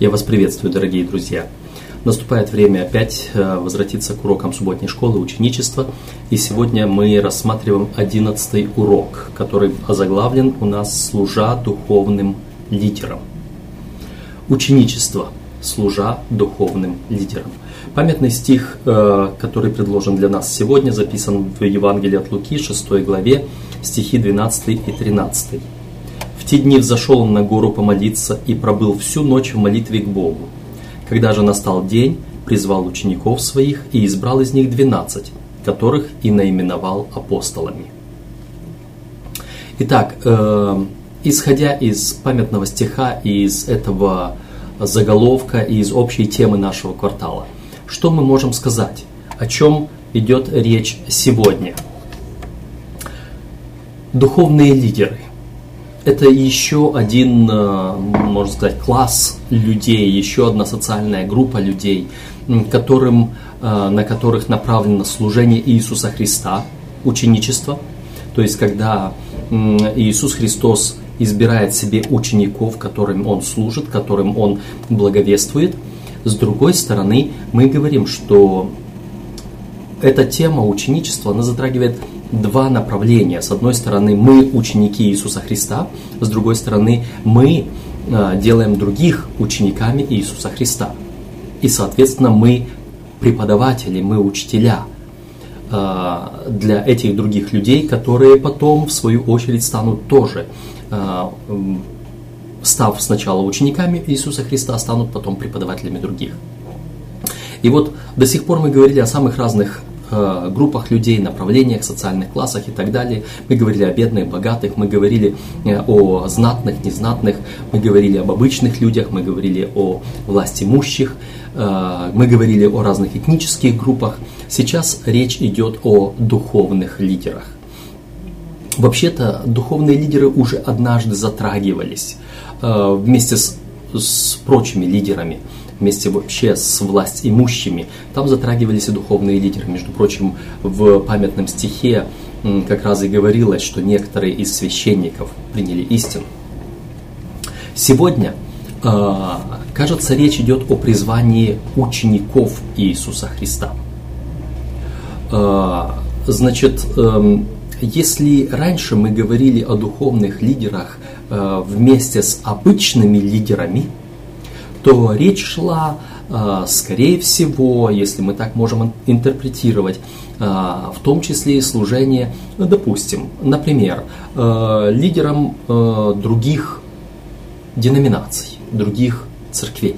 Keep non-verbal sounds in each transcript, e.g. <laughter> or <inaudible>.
Я вас приветствую, дорогие друзья. Наступает время опять э, возвратиться к урокам субботней школы ученичества. И сегодня мы рассматриваем одиннадцатый урок, который озаглавлен у нас «Служа духовным лидером». Ученичество, служа духовным лидером. Памятный стих, э, который предложен для нас сегодня, записан в Евангелии от Луки, 6 главе, стихи 12 и 13 те дни взошел он на гору помолиться и пробыл всю ночь в молитве к Богу. Когда же настал день, призвал учеников своих и избрал из них двенадцать, которых и наименовал апостолами. Итак, э, исходя из памятного стиха и из этого заголовка и из общей темы нашего квартала, что мы можем сказать? О чем идет речь сегодня? Духовные лидеры – это еще один, э, можно сказать, класс людей, еще одна социальная группа людей, которым, э, на которых направлено служение Иисуса Христа, ученичество. То есть, когда Иисус Христос избирает себе учеников, которым Он служит, которым Он благовествует. С другой стороны, мы говорим, что эта тема ученичества, она затрагивает два направления. С одной стороны, мы ученики Иисуса Христа, с другой стороны, мы э, делаем других учениками Иисуса Христа. И, соответственно, мы преподаватели, мы учителя э, для этих других людей, которые потом, в свою очередь, станут тоже, э, став сначала учениками Иисуса Христа, станут потом преподавателями других. И вот до сих пор мы говорили о самых разных группах людей, направлениях, социальных классах и так далее. Мы говорили о бедных, богатых, мы говорили э, о знатных, незнатных, мы говорили об обычных людях, мы говорили о власти имущих, э, мы говорили о разных этнических группах. Сейчас речь идет о духовных лидерах. Вообще-то духовные лидеры уже однажды затрагивались вместе с, с прочими лидерами вместе вообще с власть имущими. Там затрагивались и духовные лидеры. Между прочим, в памятном стихе как раз и говорилось, что некоторые из священников приняли истину. Сегодня, а, кажется, речь идет о призвании учеников Иисуса Христа. А, значит, эм, если раньше мы говорили о духовных лидерах э, вместе с обычными лидерами – то речь шла, а, скорее всего, если мы так можем интерпретировать, а, в том числе и служение, допустим, например, лидерам других деноминаций, других церквей.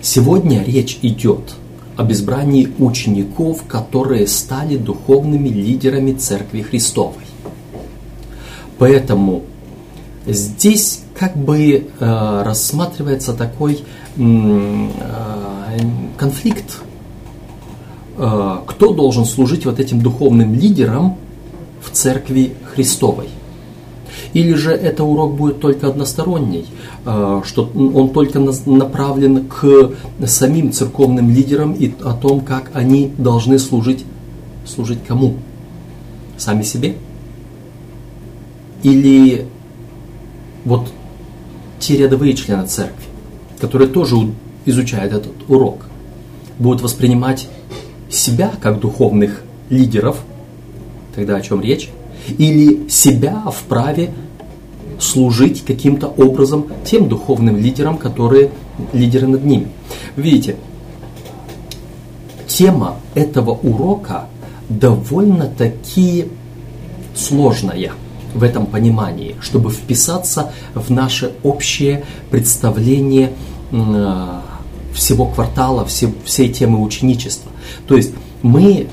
Сегодня речь идет об избрании учеников, которые стали духовными лидерами Церкви Христовой. Поэтому здесь как бы э, рассматривается такой э, конфликт. Э, кто должен служить вот этим духовным лидером в церкви Христовой? Или же это урок будет только односторонний, э, что он только направлен к самим церковным лидерам и о том, как они должны служить, служить кому? Сами себе? Или вот те рядовые члены церкви, которые тоже изучают этот урок, будут воспринимать себя как духовных лидеров, тогда о чем речь, или себя вправе служить каким-то образом тем духовным лидерам, которые лидеры над ними. Видите, тема этого урока довольно-таки сложная – в этом понимании, чтобы вписаться в наше общее представление э, всего квартала, все, всей темы ученичества. То есть мы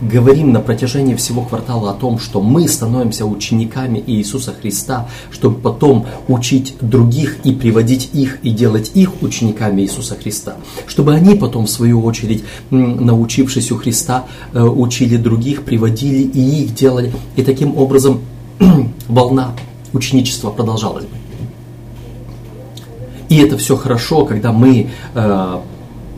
говорим на протяжении всего квартала о том, что мы становимся учениками Иисуса Христа, чтобы потом учить других и приводить их и делать их учениками Иисуса Христа, чтобы они потом, в свою очередь, научившись у Христа, э, учили других, приводили и их делали, и таким образом <clears throat> волна ученичества продолжалась бы. И это все хорошо, когда мы э,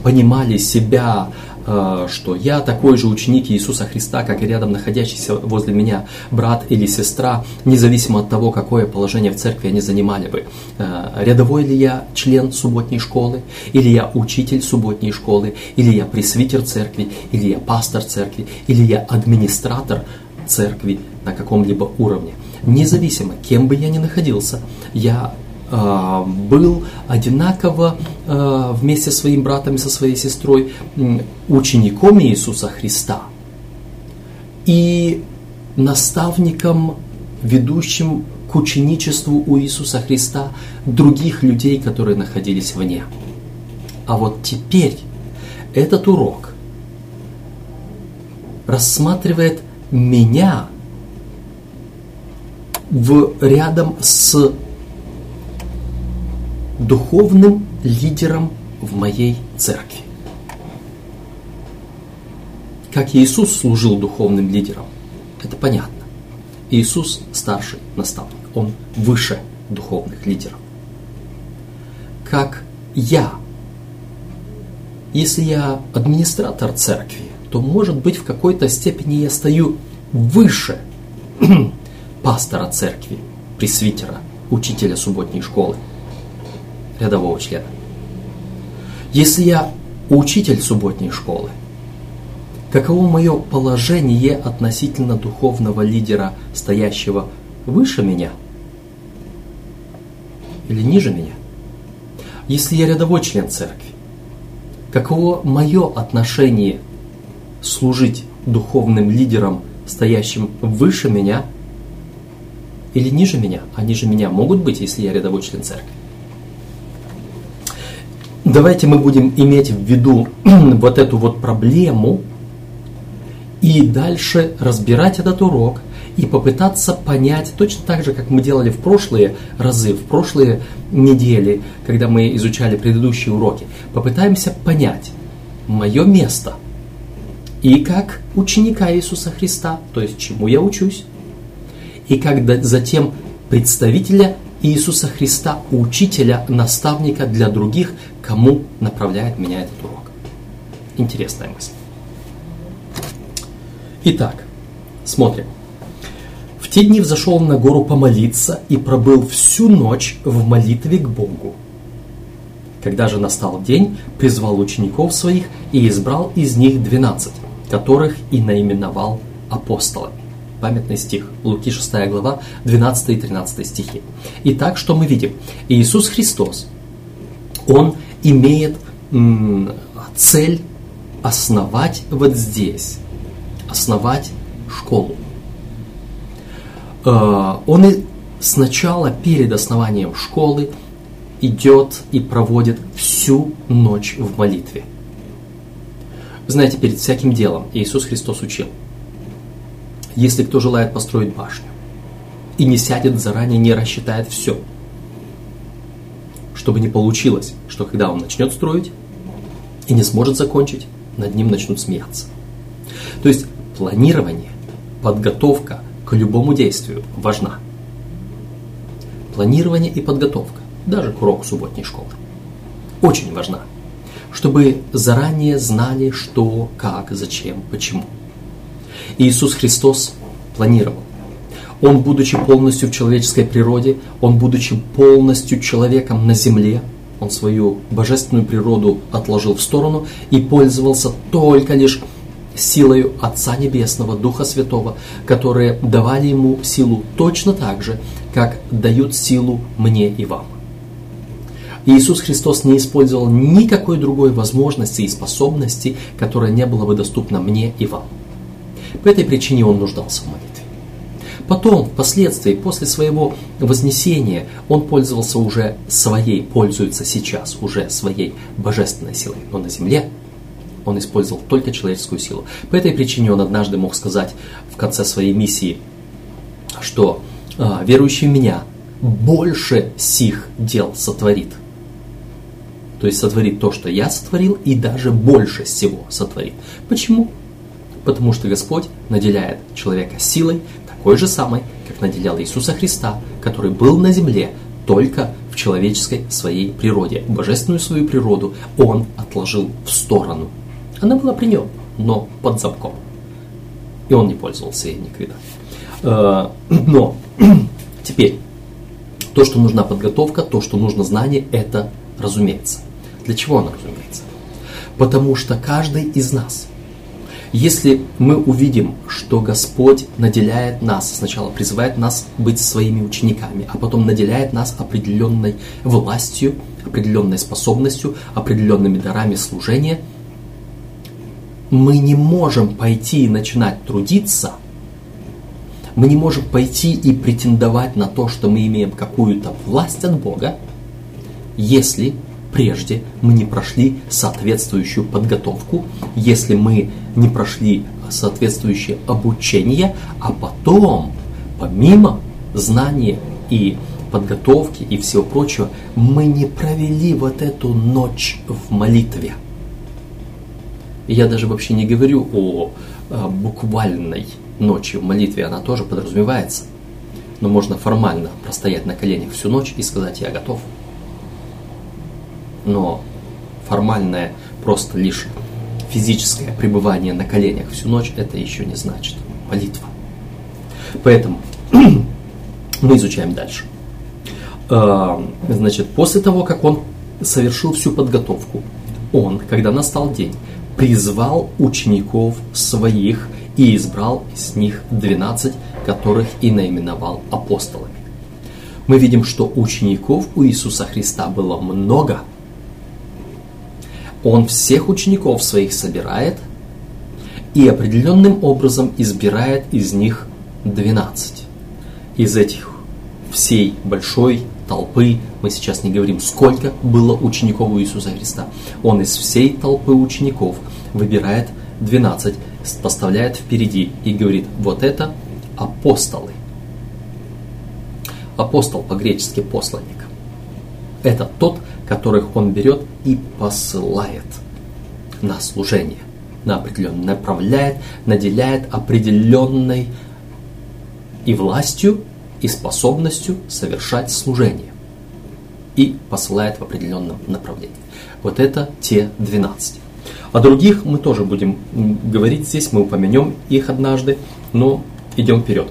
понимали себя что я такой же ученик Иисуса Христа, как и рядом находящийся возле меня брат или сестра, независимо от того, какое положение в церкви они занимали бы. Э, рядовой ли я член субботней школы, или я учитель субботней школы, или я пресвитер церкви, или я пастор церкви, или я администратор церкви на каком-либо уровне. Независимо, кем бы я ни находился, я э, был одинаково э, вместе со своим братом и со своей сестрой учеником Иисуса Христа и наставником, ведущим к ученичеству у Иисуса Христа других людей, которые находились вне. А вот теперь этот урок рассматривает меня в, рядом с духовным лидером в моей церкви. Как Иисус служил духовным лидером, это понятно. Иисус старший наставник, он выше духовных лидеров. Как я, если я администратор церкви, то, может быть, в какой-то степени я стою выше <clears throat> пастора церкви, пресвитера, учителя субботней школы, рядового члена. Если я учитель субботней школы, каково мое положение относительно духовного лидера, стоящего выше меня или ниже меня? Если я рядовой член церкви, каково мое отношение служить духовным лидером, стоящим выше меня или ниже меня, а ниже меня могут быть, если я рядовой член церкви. Давайте мы будем иметь в виду <clears throat> вот эту вот проблему и дальше разбирать этот урок и попытаться понять, точно так же, как мы делали в прошлые разы, в прошлые недели, когда мы изучали предыдущие уроки, попытаемся понять мое место – и как ученика Иисуса Христа, то есть чему я учусь, и как затем представителя Иисуса Христа, учителя, наставника для других, кому направляет меня этот урок. Интересная мысль. Итак, смотрим. В те дни взошел на гору помолиться и пробыл всю ночь в молитве к Богу. Когда же настал день, призвал учеников своих и избрал из них двенадцать которых и наименовал апостолами. Памятный стих, Луки 6 глава, 12 и 13 стихи. Итак, что мы видим? Иисус Христос, Он имеет цель основать вот здесь, основать школу. Э, он и сначала перед основанием школы идет и проводит всю ночь в молитве. Знаете, перед всяким делом Иисус Христос учил. Если кто желает построить башню и не сядет заранее, не рассчитает все, чтобы не получилось, что когда он начнет строить и не сможет закончить, над ним начнут смеяться. То есть планирование, подготовка к любому действию важна. Планирование и подготовка, даже к уроку субботней школы, очень важна чтобы заранее знали, что, как, зачем, почему. Иисус Христос планировал. Он, будучи полностью в человеческой природе, Он, будучи полностью человеком на земле, Он свою божественную природу отложил в сторону и пользовался только лишь силою Отца Небесного, Духа Святого, которые давали Ему силу точно так же, как дают силу мне и вам. Иисус Христос не использовал никакой другой возможности и способности, которая не была бы доступна мне и вам. По этой причине он нуждался в молитве. Потом, впоследствии, после своего вознесения, он пользовался уже своей, пользуется сейчас уже своей божественной силой. Но на земле он использовал только человеческую силу. По этой причине он однажды мог сказать в конце своей миссии, что а, верующий в меня больше сих дел сотворит, то есть сотворит то, что я сотворил, и даже больше всего сотворит. Почему? Потому что Господь наделяет человека силой, такой же самой, как наделял Иисуса Христа, который был на земле только в человеческой своей природе. Божественную свою природу Он отложил в сторону. Она была при нем, но под замком. И он не пользовался ей никогда. Э, <clears throat> но <clears throat> теперь, то, что нужна подготовка, то, что нужно знание, это разумеется. Для чего оно разумеется? Потому что каждый из нас, если мы увидим, что Господь наделяет нас, сначала призывает нас быть своими учениками, а потом наделяет нас определенной властью, определенной способностью, определенными дарами служения, мы не можем пойти и начинать трудиться, мы не можем пойти и претендовать на то, что мы имеем какую-то власть от Бога, если прежде мы не прошли соответствующую подготовку, если мы не прошли соответствующее обучение, а потом, помимо знания и подготовки и всего прочего, мы не провели вот эту ночь в молитве. я даже вообще не говорю о, о буквальной ночи в молитве, она тоже подразумевается. Но можно формально простоять на коленях всю ночь и сказать «я готов» но формальное просто лишь физическое пребывание на коленях всю ночь, это еще не значит молитва. Поэтому <clears throat> мы изучаем дальше. А, значит, после того, как он совершил всю подготовку, он, когда настал день, призвал учеников своих и избрал из них 12, которых и наименовал апостолами. Мы видим, что учеников у Иисуса Христа было много – он всех учеников своих собирает и определенным образом избирает из них 12. Из этих всей большой толпы, мы сейчас не говорим, сколько было учеников у Иисуса Христа. Он из всей толпы учеников выбирает 12, поставляет впереди и говорит, вот это апостолы. Апостол по-гречески посланник. Это тот, которых он берет и посылает на служение, на определенное, направляет, наделяет определенной и властью, и способностью совершать служение. И посылает в определенном направлении. Вот это те 12. О других мы тоже будем говорить здесь, мы упомянем их однажды, но идем вперед.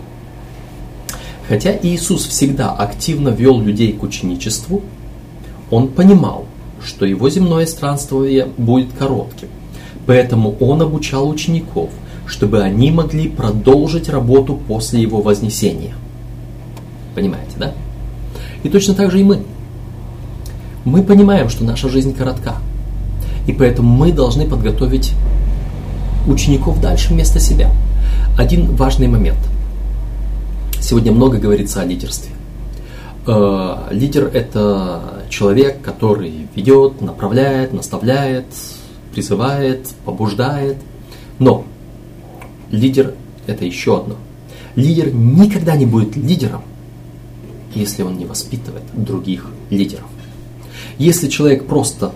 Хотя Иисус всегда активно вел людей к ученичеству, он понимал, что его земное странствование будет коротким, поэтому он обучал учеников, чтобы они могли продолжить работу после его вознесения. Понимаете, да? И точно так же и мы. Мы понимаем, что наша жизнь коротка, и поэтому мы должны подготовить учеников дальше вместо себя. Один важный момент. Сегодня много говорится о лидерстве. Э, лидер – это человек, который ведет, направляет, наставляет, призывает, побуждает. Но лидер – это еще одно. Лидер никогда не будет лидером, если он не воспитывает других лидеров. Если человек просто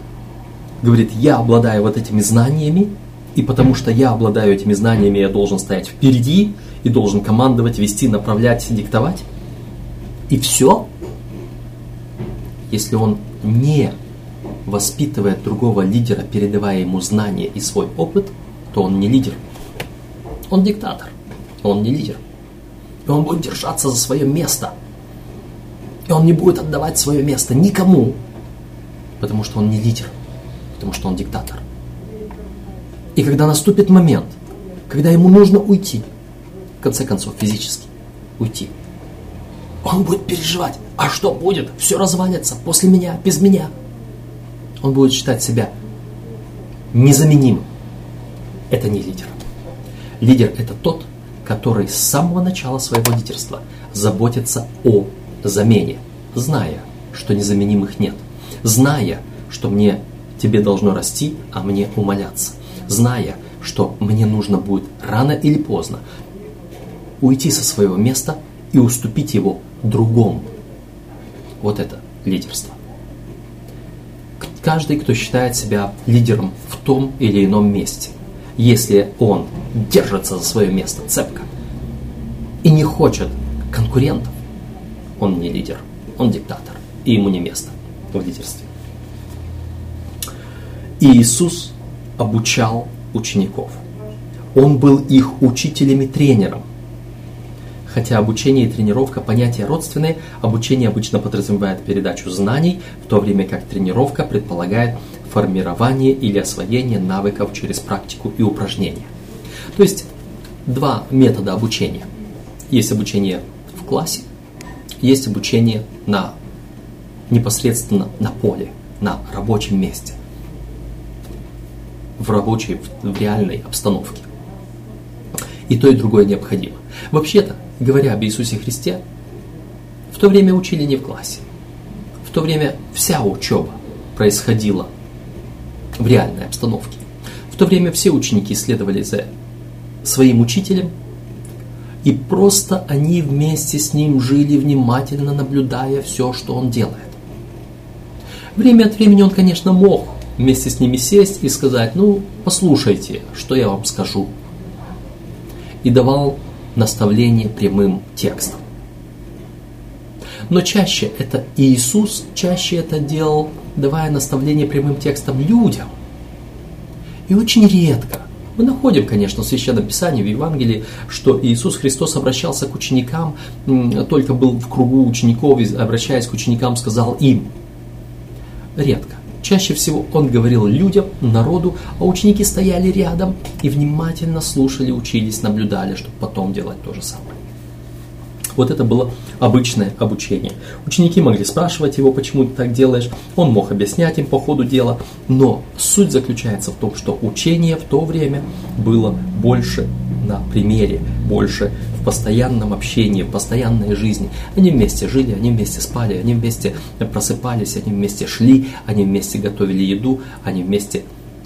говорит, я обладаю вот этими знаниями, и потому что я обладаю этими знаниями, я должен стоять впереди и должен командовать, вести, направлять, диктовать, и все, если он не воспитывает другого лидера, передавая ему знания и свой опыт, то он не лидер. Он диктатор, он не лидер. И он будет держаться за свое место. И он не будет отдавать свое место никому, потому что он не лидер, потому что он диктатор. И когда наступит момент, когда ему нужно уйти, в конце концов, физически уйти, он будет переживать, а что будет? Все развалится после меня, без меня. Он будет считать себя незаменимым. Это не лидер. Лидер – это тот, который с самого начала своего лидерства заботится о замене, зная, что незаменимых нет, зная, что мне тебе должно расти, а мне умоляться, зная, что мне нужно будет рано или поздно уйти со своего места и уступить его другому. Вот это лидерство. Каждый, кто считает себя лидером в том или ином месте, если он держится за свое место цепко и не хочет конкурентов, он не лидер, он диктатор, и ему не место в лидерстве. И Иисус обучал учеников. Он был их учителем и тренером. Хотя обучение и тренировка – понятия родственные, обучение обычно подразумевает передачу знаний, в то время как тренировка предполагает формирование или освоение навыков через практику и упражнения. То есть два метода обучения. Есть обучение в классе, есть обучение на непосредственно на поле, на рабочем месте, в рабочей, в реальной обстановке. И то, и другое необходимо. Вообще-то, говоря об Иисусе Христе, в то время учили не в классе. В то время вся учеба происходила в реальной обстановке. В то время все ученики следовали за своим учителем, и просто они вместе с ним жили, внимательно наблюдая все, что он делает. Время от времени он, конечно, мог вместе с ними сесть и сказать, ну, послушайте, что я вам скажу. И давал наставление прямым текстом. Но чаще это Иисус, чаще это делал, давая наставление прямым текстом людям. И очень редко мы находим, конечно, в Священном Писании, в Евангелии, что Иисус Христос обращался к ученикам, только был в кругу учеников, обращаясь к ученикам, сказал им – редко. Чаще всего он говорил людям, народу, а ученики стояли рядом и внимательно слушали, учились, наблюдали, чтобы потом делать то же самое. Вот это было обычное обучение. Ученики могли спрашивать его, почему ты так делаешь, он мог объяснять им по ходу дела, но суть заключается в том, что учение в то время было больше на примере, больше постоянном общении, в постоянной жизни. Они вместе жили, они вместе спали, они вместе просыпались, они вместе шли, они вместе готовили еду, они вместе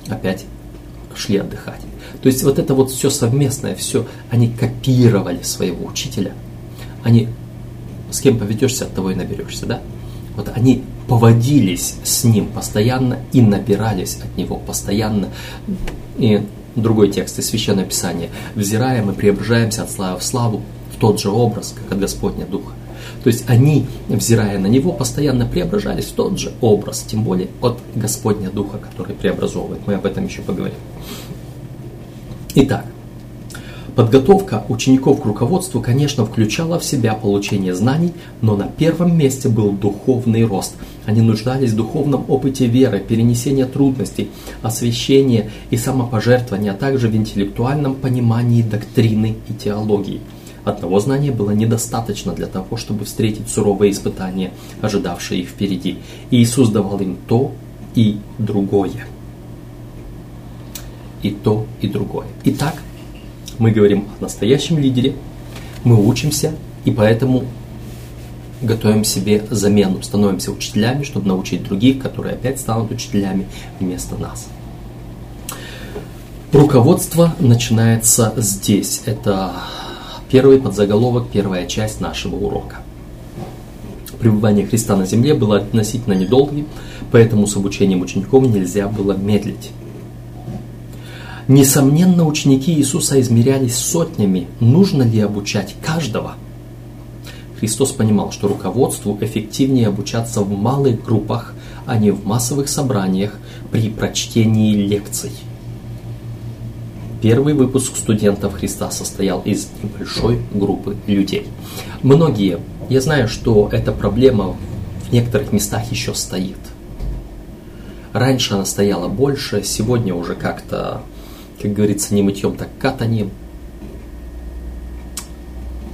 опять шли отдыхать. То есть вот это вот все совместное, все, они копировали своего учителя. Они, с кем поведешься, от того и наберешься, да? Вот они поводились с ним постоянно и набирались от него постоянно. И другой текст из Священного Писания. «Взираем и преображаемся от славы в славу в тот же образ, как от Господня Духа». То есть они, взирая на Него, постоянно преображались в тот же образ, тем более от Господня Духа, который преобразовывает. Мы об этом еще поговорим. Итак, Подготовка учеников к руководству, конечно, включала в себя получение знаний, но на первом месте был духовный рост. Они нуждались в духовном опыте веры, перенесения трудностей, освящения и самопожертвования, а также в интеллектуальном понимании доктрины и теологии. Одного знания было недостаточно для того, чтобы встретить суровые испытания, ожидавшие их впереди. И Иисус давал им то и другое. И то, и другое. Итак, мы говорим о настоящем лидере, мы учимся, и поэтому готовим себе замену, становимся учителями, чтобы научить других, которые опять станут учителями вместо нас. Руководство начинается здесь. Это первый подзаголовок, первая часть нашего урока. Пребывание Христа на земле было относительно недолгим, поэтому с обучением учеников нельзя было медлить. Несомненно, ученики Иисуса измерялись сотнями. Нужно ли обучать каждого? Христос понимал, что руководству эффективнее обучаться в малых группах, а не в массовых собраниях при прочтении лекций. Первый выпуск студентов Христа состоял из небольшой группы людей. Многие, я знаю, что эта проблема в некоторых местах еще стоит. Раньше она стояла больше, сегодня уже как-то как говорится, не мытьем, так катанием.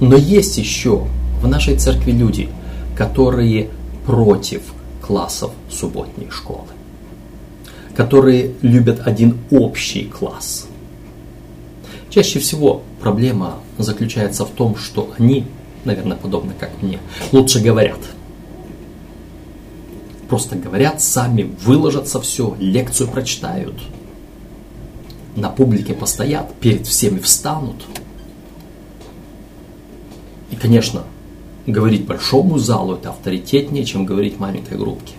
Но есть еще в нашей церкви люди, которые против классов субботней школы, которые любят один общий класс. Чаще всего проблема заключается в том, что они, наверное, подобно как мне, лучше говорят. Просто говорят, сами выложатся все, лекцию прочитают – на публике постоят, перед всеми встанут. И, конечно, говорить большому залу это авторитетнее, чем говорить маленькой группке.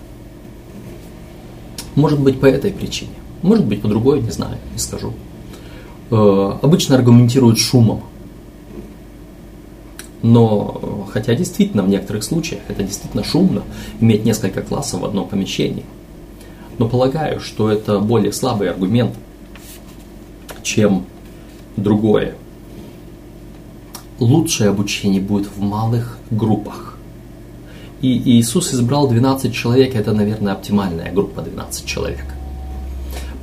Может быть, по этой причине. Может быть, по другой, не знаю, не скажу. Э, обычно аргументируют шумом. Но, хотя действительно в некоторых случаях это действительно шумно, иметь несколько классов в одном помещении. Но полагаю, что это более слабый аргумент чем другое. Лучшее обучение будет в малых группах. И Иисус избрал 12 человек, это, наверное, оптимальная группа 12 человек.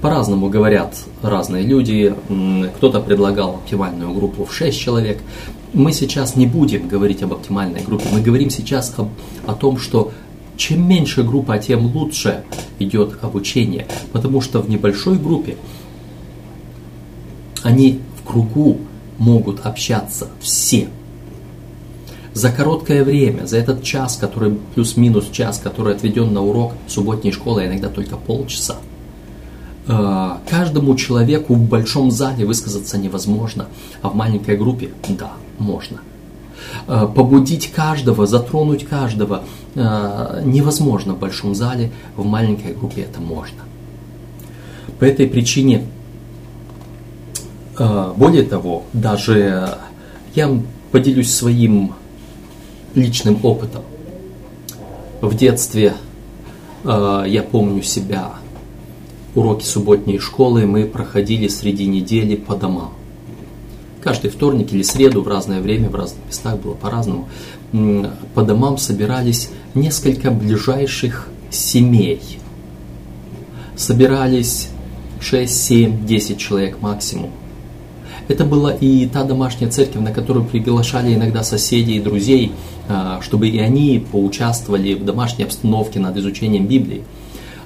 По-разному говорят разные люди. Кто-то предлагал оптимальную группу в 6 человек. Мы сейчас не будем говорить об оптимальной группе. Мы говорим сейчас об, о том, что чем меньше группа, тем лучше идет обучение. Потому что в небольшой группе они в кругу могут общаться все. За короткое время, за этот час, который плюс-минус час, который отведен на урок субботней школы, а иногда только полчаса, э, каждому человеку в большом зале высказаться невозможно, а в маленькой группе, да, можно. Э, побудить каждого, затронуть каждого э, невозможно в большом зале, в маленькой группе это можно. По этой причине более того, даже я поделюсь своим личным опытом. В детстве а, я помню себя, уроки субботней школы мы проходили среди недели по домам. Каждый вторник или среду в разное время, в разных местах было по-разному. По домам собирались несколько ближайших семей. Собирались 6, 7, 10 человек максимум. Это была и та домашняя церковь, на которую приглашали иногда соседей и друзей, а, чтобы и они поучаствовали в домашней обстановке над изучением Библии.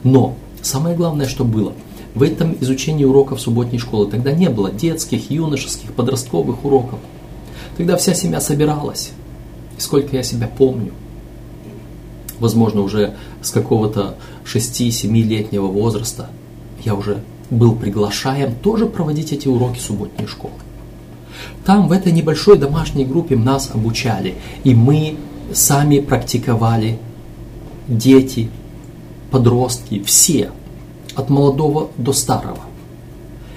Но самое главное, что было, в этом изучении уроков субботней школы тогда не было детских, юношеских, подростковых уроков. Тогда вся семья собиралась. И сколько я себя помню, возможно, уже с какого-то 6-7-летнего возраста я уже был приглашаем тоже проводить эти уроки субботней школы. Там, в этой небольшой домашней группе нас обучали, и мы сами практиковали, дети, подростки, все, от молодого до старого,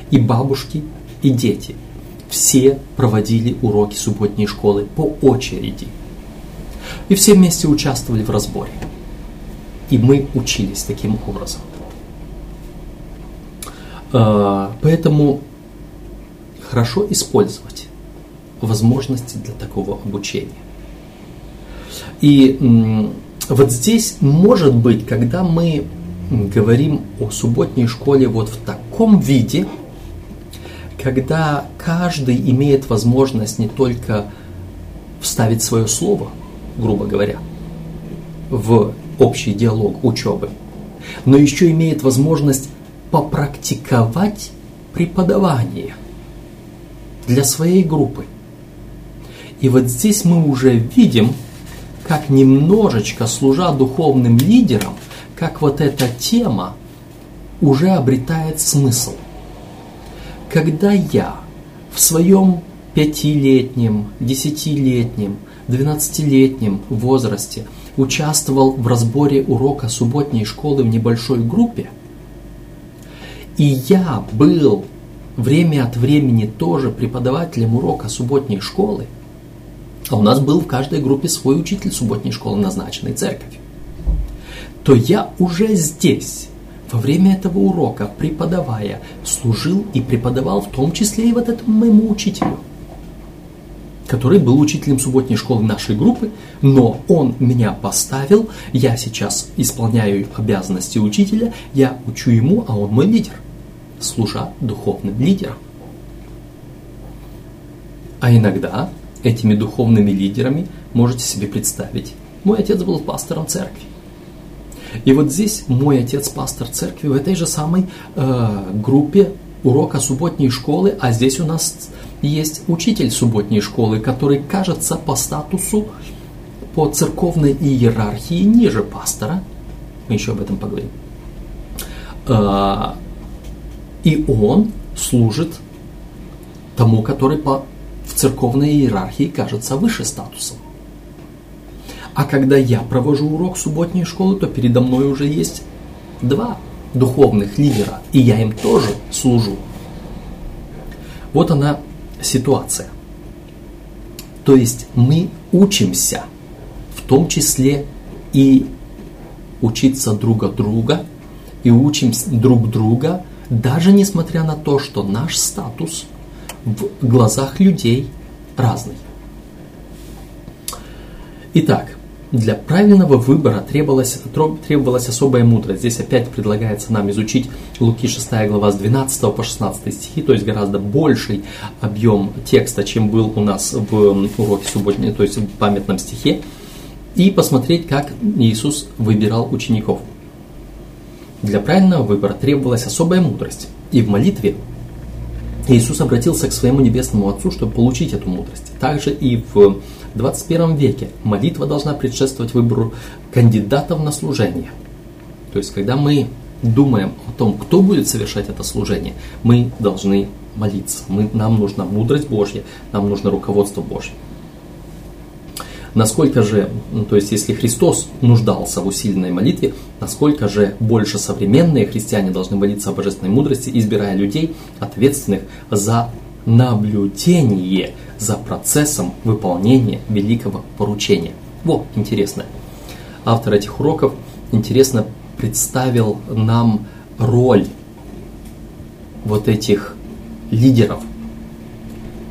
и бабушки, и дети, все проводили уроки субботней школы по очереди. И все вместе участвовали в разборе. И мы учились таким образом. А, поэтому хорошо использовать возможности для такого обучения. И вот здесь, может быть, когда мы говорим о субботней школе вот в таком виде, когда каждый имеет возможность не только вставить свое слово, грубо говоря, в общий диалог учебы, но еще имеет возможность попрактиковать преподавание для своей группы. И вот здесь мы уже видим, как немножечко служа духовным лидером, как вот эта тема уже обретает смысл. Когда я в своем пятилетнем, десятилетнем, двенадцатилетнем возрасте участвовал в разборе урока субботней школы в небольшой группе – и я был время от времени тоже преподавателем урока субботней школы, а у нас был в каждой группе свой учитель субботней школы, назначенный церковью, то я уже здесь, во время этого урока, преподавая, служил и преподавал в том числе и вот этому моему учителю, который был учителем субботней школы нашей группы, но он меня поставил, я сейчас исполняю обязанности учителя, я учу ему, а он мой лидер – служа духовным лидерам. А иногда этими духовными лидерами можете себе представить, мой отец был пастором церкви. И вот здесь мой отец пастор церкви в этой же самой э, группе урока субботней школы, а здесь у нас есть учитель субботней школы, который кажется по статусу, по церковной иерархии ниже пастора. Мы еще об этом поговорим. Э, и он служит тому, который по, в церковной иерархии кажется выше статусом. А когда я провожу урок субботней школы, то передо мной уже есть два духовных лидера, и я им тоже служу. Вот она ситуация. То есть мы учимся, в том числе и учиться друг от друга, и учим друг друга Даже несмотря на то, что наш статус в глазах людей разный. Итак, для правильного выбора требовалась, требовалась особая мудрость. Здесь опять предлагается нам изучить Луки 6 глава с 12 по 16 стихи, то есть гораздо больший объем текста, чем был у нас в уроке субботней, то есть в памятном стихе, и посмотреть, как Иисус выбирал учеников. Для правильного выбора требовалась особая мудрость. И в молитве Иисус обратился к своему небесному Отцу, чтобы получить эту мудрость. Также и в 21 веке молитва должна предшествовать выбору кандидатов на служение. То есть, когда мы думаем о том, кто будет совершать это служение, мы должны молиться. Мы, нам нужна мудрость Божья, нам нужно руководство Божье. Насколько же, ну, то есть если Христос нуждался в усиленной молитве, насколько же больше современные христиане должны молиться о божественной мудрости, избирая людей, ответственных за наблюдение за процессом выполнения великого поручения. Вот, интересно. Автор этих уроков интересно представил нам роль вот этих лидеров,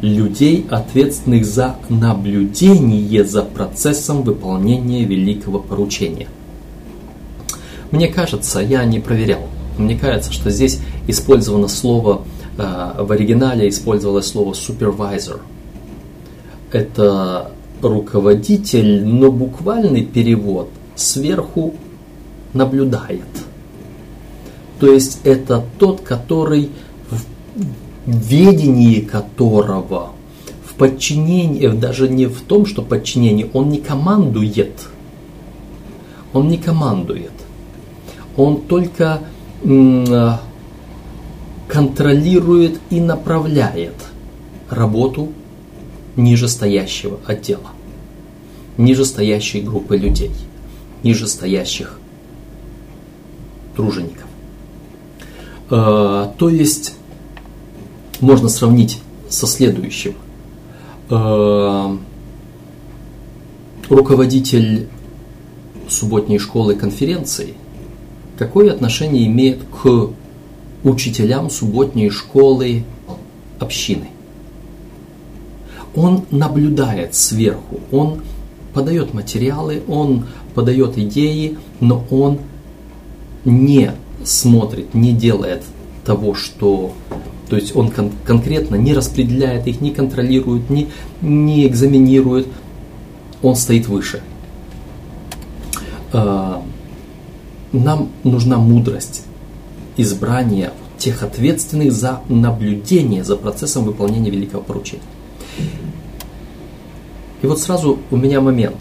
людей, ответственных за наблюдение за процессом выполнения великого поручения. Мне кажется, я не проверял, мне кажется, что здесь использовано слово, э, в оригинале использовалось слово supervisor. Это руководитель, но буквальный перевод сверху наблюдает. То есть это тот, который ведении которого, в подчинении, даже не в том, что подчинение, он не командует. Он не командует. Он только контролирует и направляет работу нижестоящего отдела, нижестоящей группы людей, нижестоящих тружеников. Э, то есть можно сравнить со следующим. Э, руководитель субботней школы конференции какое отношение имеет к учителям субботней школы общины? Он наблюдает сверху, он подает материалы, он подает идеи, но он не смотрит, не делает того, что то есть он кон- конкретно не распределяет их, не контролирует, не, не экзаменирует. Он стоит выше. А, нам нужна мудрость избрания тех ответственных за наблюдение за процессом выполнения великого поручения. И вот сразу у меня момент.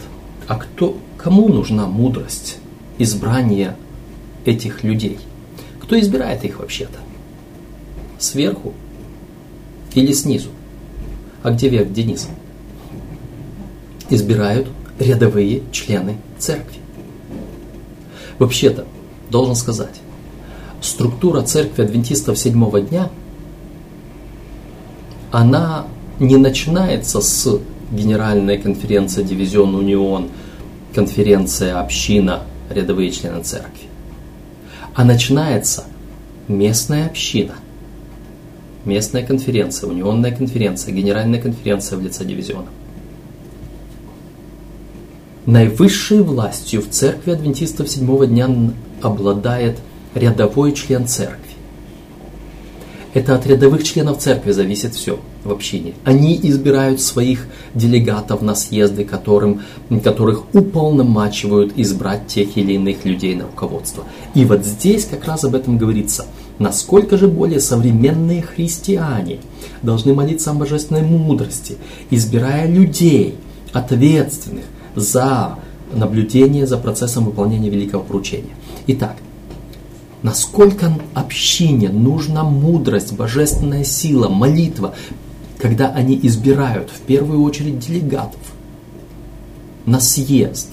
А кто, кому нужна мудрость избрания этих людей? Кто избирает их вообще-то? Сверху или снизу? А где вверх, где низ? Избирают рядовые члены церкви. Вообще-то, должен сказать, структура церкви адвентистов седьмого дня, она не начинается с Генеральной конференции Дивизион Унион, конференция община, рядовые члены церкви. А начинается местная община – местная конференция, унионная конференция, генеральная конференция в лице дивизиона. Наивысшей властью в церкви адвентистов седьмого дня обладает рядовой член церкви. Это от рядовых членов церкви зависит все в общине. Они избирают своих делегатов на съезды, которым, которых уполномачивают избрать тех или иных людей на руководство. И вот здесь как раз об этом говорится – Насколько же более современные христиане должны молиться о божественной мудрости, избирая людей, ответственных за наблюдение за процессом выполнения великого поручения. Итак, насколько общине нужна мудрость, божественная сила, молитва, когда они избирают в первую очередь делегатов на съезд,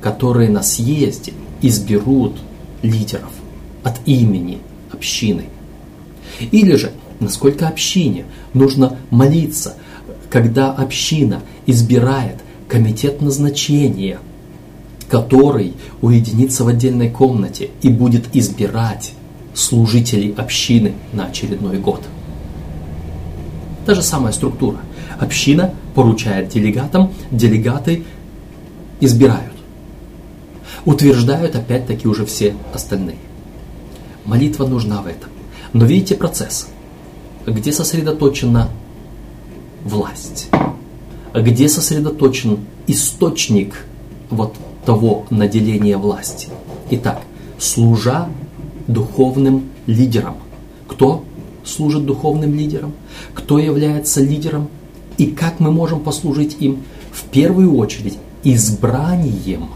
которые на съезде изберут лидеров от имени общины. Или же, насколько общине нужно молиться, когда община избирает комитет назначения, который уединится в отдельной комнате и будет избирать служителей общины на очередной год. Та же самая структура. Община поручает делегатам, делегаты избирают. Утверждают опять-таки уже все остальные. Молитва нужна в этом. Но видите процесс, где сосредоточена власть, где сосредоточен источник вот того наделения власти. Итак, служа духовным лидером. Кто служит духовным лидером? Кто является лидером? И как мы можем послужить им? В первую очередь избранием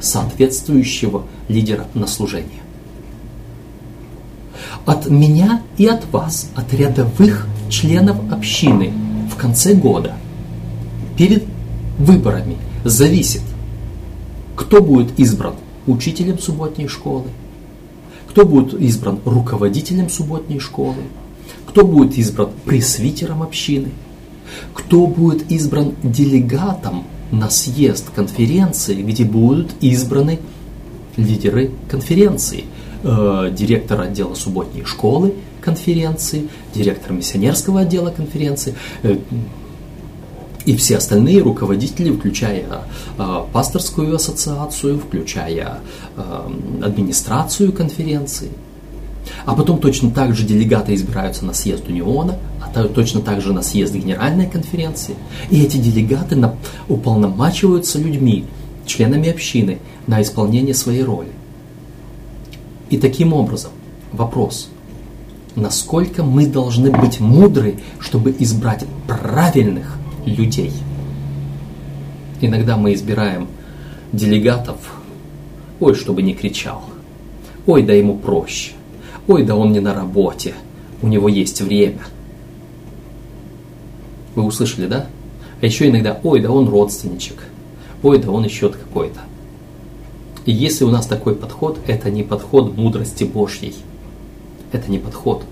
соответствующего лидера на служение. От меня и от вас, от рядовых членов общины в конце года, перед выборами, зависит, кто будет избран учителем субботней школы, кто будет избран руководителем субботней школы, кто будет избран пресвитером общины, кто будет избран делегатом на съезд конференции, где будут избраны лидеры конференции, э, директор отдела субботней школы конференции, директор миссионерского отдела конференции, э, и все остальные руководители, включая э, пасторскую ассоциацию, включая э, администрацию конференции. А потом точно так же делегаты избираются на съезд Униона, а точно так же на съезд Генеральной конференции. И эти делегаты уполномачиваются людьми, членами общины, на исполнение своей роли. И таким образом, вопрос, насколько мы должны быть мудры, чтобы избрать правильных людей. Иногда мы избираем делегатов, ой, чтобы не кричал, ой, да ему проще, ой, да он не на работе, у него есть время. Вы услышали, да? А еще иногда, ой, да он родственничек, ой, да он еще какой-то. И если у нас такой подход, это не подход мудрости Божьей. Это не подход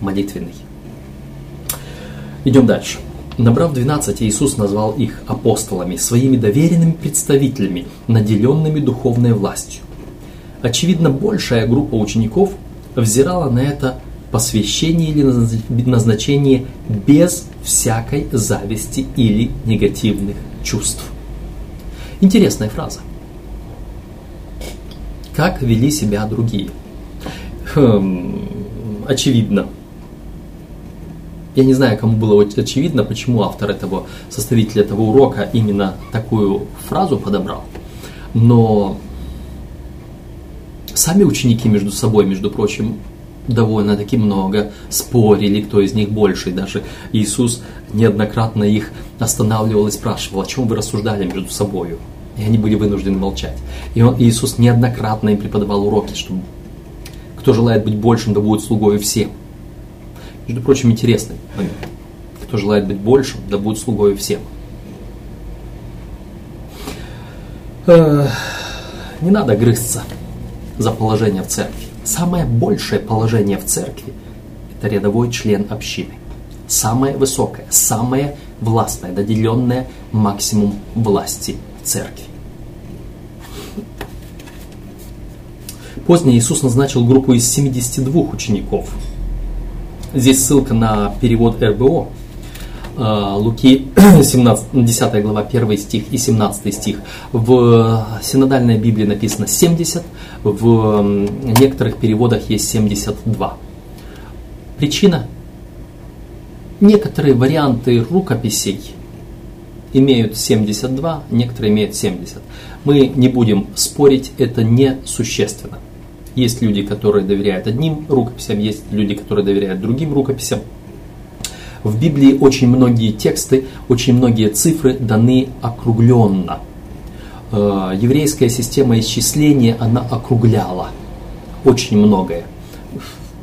молитвенный. Идем дальше. Набрав 12, Иисус назвал их апостолами, своими доверенными представителями, наделенными духовной властью. Очевидно, большая группа учеников взирала на это посвящение или назначение без всякой зависти или негативных чувств. Интересная фраза. Как вели себя другие? Хм, очевидно, я не знаю, кому было очевидно, почему автор этого, составитель этого урока именно такую фразу подобрал. Но сами ученики между собой, между прочим, довольно-таки много спорили, кто из них больше. И даже Иисус неоднократно их останавливал и спрашивал, о чем вы рассуждали между собой. И они были вынуждены молчать. И он, Иисус неоднократно им преподавал уроки, что кто желает быть большим, да будет слугой всем. Между прочим, интересный момент. Кто желает быть большим, да будет слугой всем. Э, не надо грызться за положение в церкви. Самое большее положение в церкви – это рядовой член общины. Самое высокое, самое властное, доделенное максимум власти в церкви. Позднее Иисус назначил группу из 72 учеников – Здесь ссылка на перевод РБО. А, Луки <clears throat> 17, 10 глава 1 стих и 17 стих. В синодальной Библии написано 70, в некоторых переводах есть 72. Причина? Некоторые варианты рукописей имеют 72, некоторые имеют 70. Мы не будем спорить, это не существенно. Есть люди, которые доверяют одним рукописям, есть люди, которые доверяют другим рукописям. В Библии очень многие тексты, очень многие цифры даны округленно. Э, еврейская система исчисления, она округляла очень многое.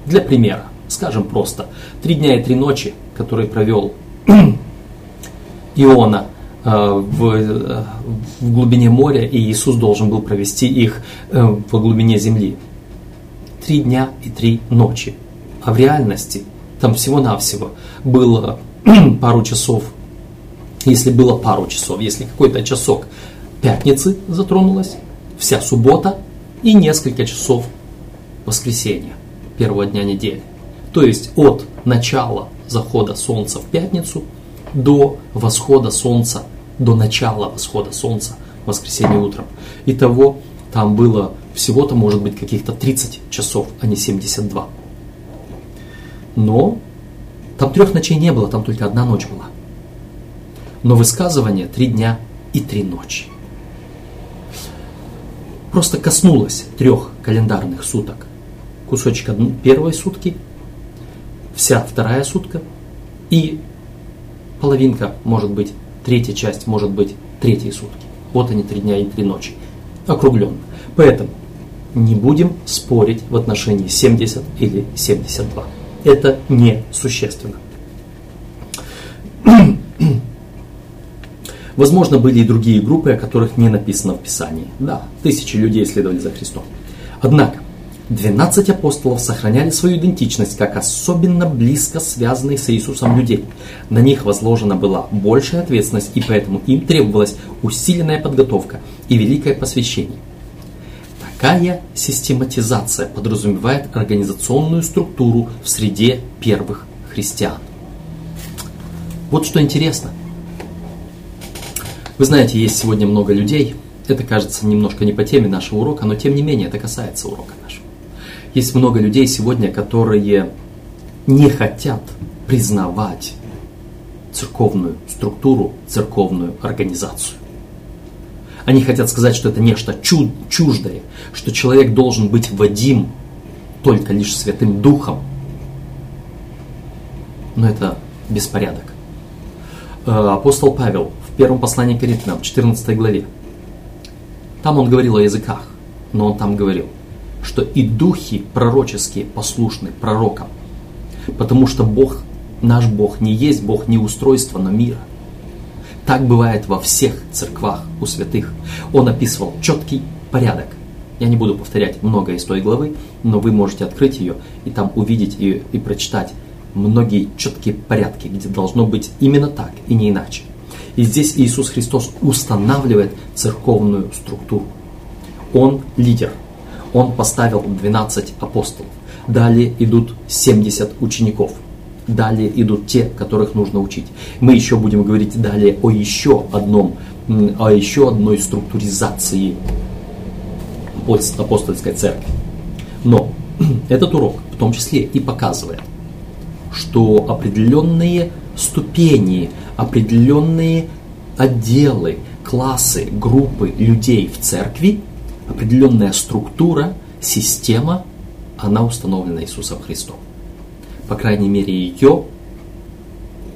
Для примера, скажем просто, три дня и три ночи, которые провел <clears throat> Иона э, в, э, в глубине моря, и Иисус должен был провести их в глубине земли три дня и три ночи. А в реальности там всего-навсего было <clears throat> пару часов, если было пару часов, если какой-то часок пятницы затронулась, вся суббота и несколько часов воскресенья. первого дня недели. То есть от начала захода солнца в пятницу до восхода солнца, до начала восхода солнца в воскресенье утром. Итого там было всего-то, может быть, каких-то 30 часов, а не 72. Но там трех ночей не было, там только одна ночь была. Но высказывание три дня и три ночи. Просто коснулось трех календарных суток. Кусочек первой сутки, вся вторая сутка и половинка, может быть, третья часть, может быть, третьи сутки. Вот они три дня и три ночи. Округленно. Поэтому не будем спорить в отношении 70 или 72. Это не существенно. <clears throat> Возможно, были и другие группы, о которых не написано в Писании. Да, тысячи людей следовали за Христом. Однако, 12 апостолов сохраняли свою идентичность как особенно близко связанные с Иисусом людей. На них возложена была большая ответственность, и поэтому им требовалась усиленная подготовка и великое посвящение. Такая систематизация подразумевает организационную структуру в среде первых христиан. Вот что интересно. Вы знаете, есть сегодня много людей, это кажется немножко не по теме нашего урока, но тем не менее это касается урока нашего. Есть много людей сегодня, которые не хотят признавать церковную структуру, церковную организацию. Они хотят сказать, что это нечто чуждое, что человек должен быть вадим только лишь Святым Духом. Но это беспорядок. Э, апостол Павел в первом послании к Коринфянам, 14 главе, там он говорил о языках, но он там говорил, что и духи пророческие послушны пророкам, потому что Бог, наш Бог не есть Бог не устройства, но мира – так бывает во всех церквах у святых. Он описывал четкий порядок. Я не буду повторять многое из той главы, но вы можете открыть ее и там увидеть ее и прочитать многие четкие порядки, где должно быть именно так и не иначе. И здесь Иисус Христос устанавливает церковную структуру. Он лидер. Он поставил 12 апостолов. Далее идут 70 учеников – далее идут те, которых нужно учить. Мы еще будем говорить далее о еще одном, о еще одной структуризации апостольской церкви. Но <clears throat> этот урок в том числе и показывает, что определенные ступени, определенные отделы, классы, группы людей в церкви, определенная структура, система, она установлена Иисусом Христом по крайней мере ее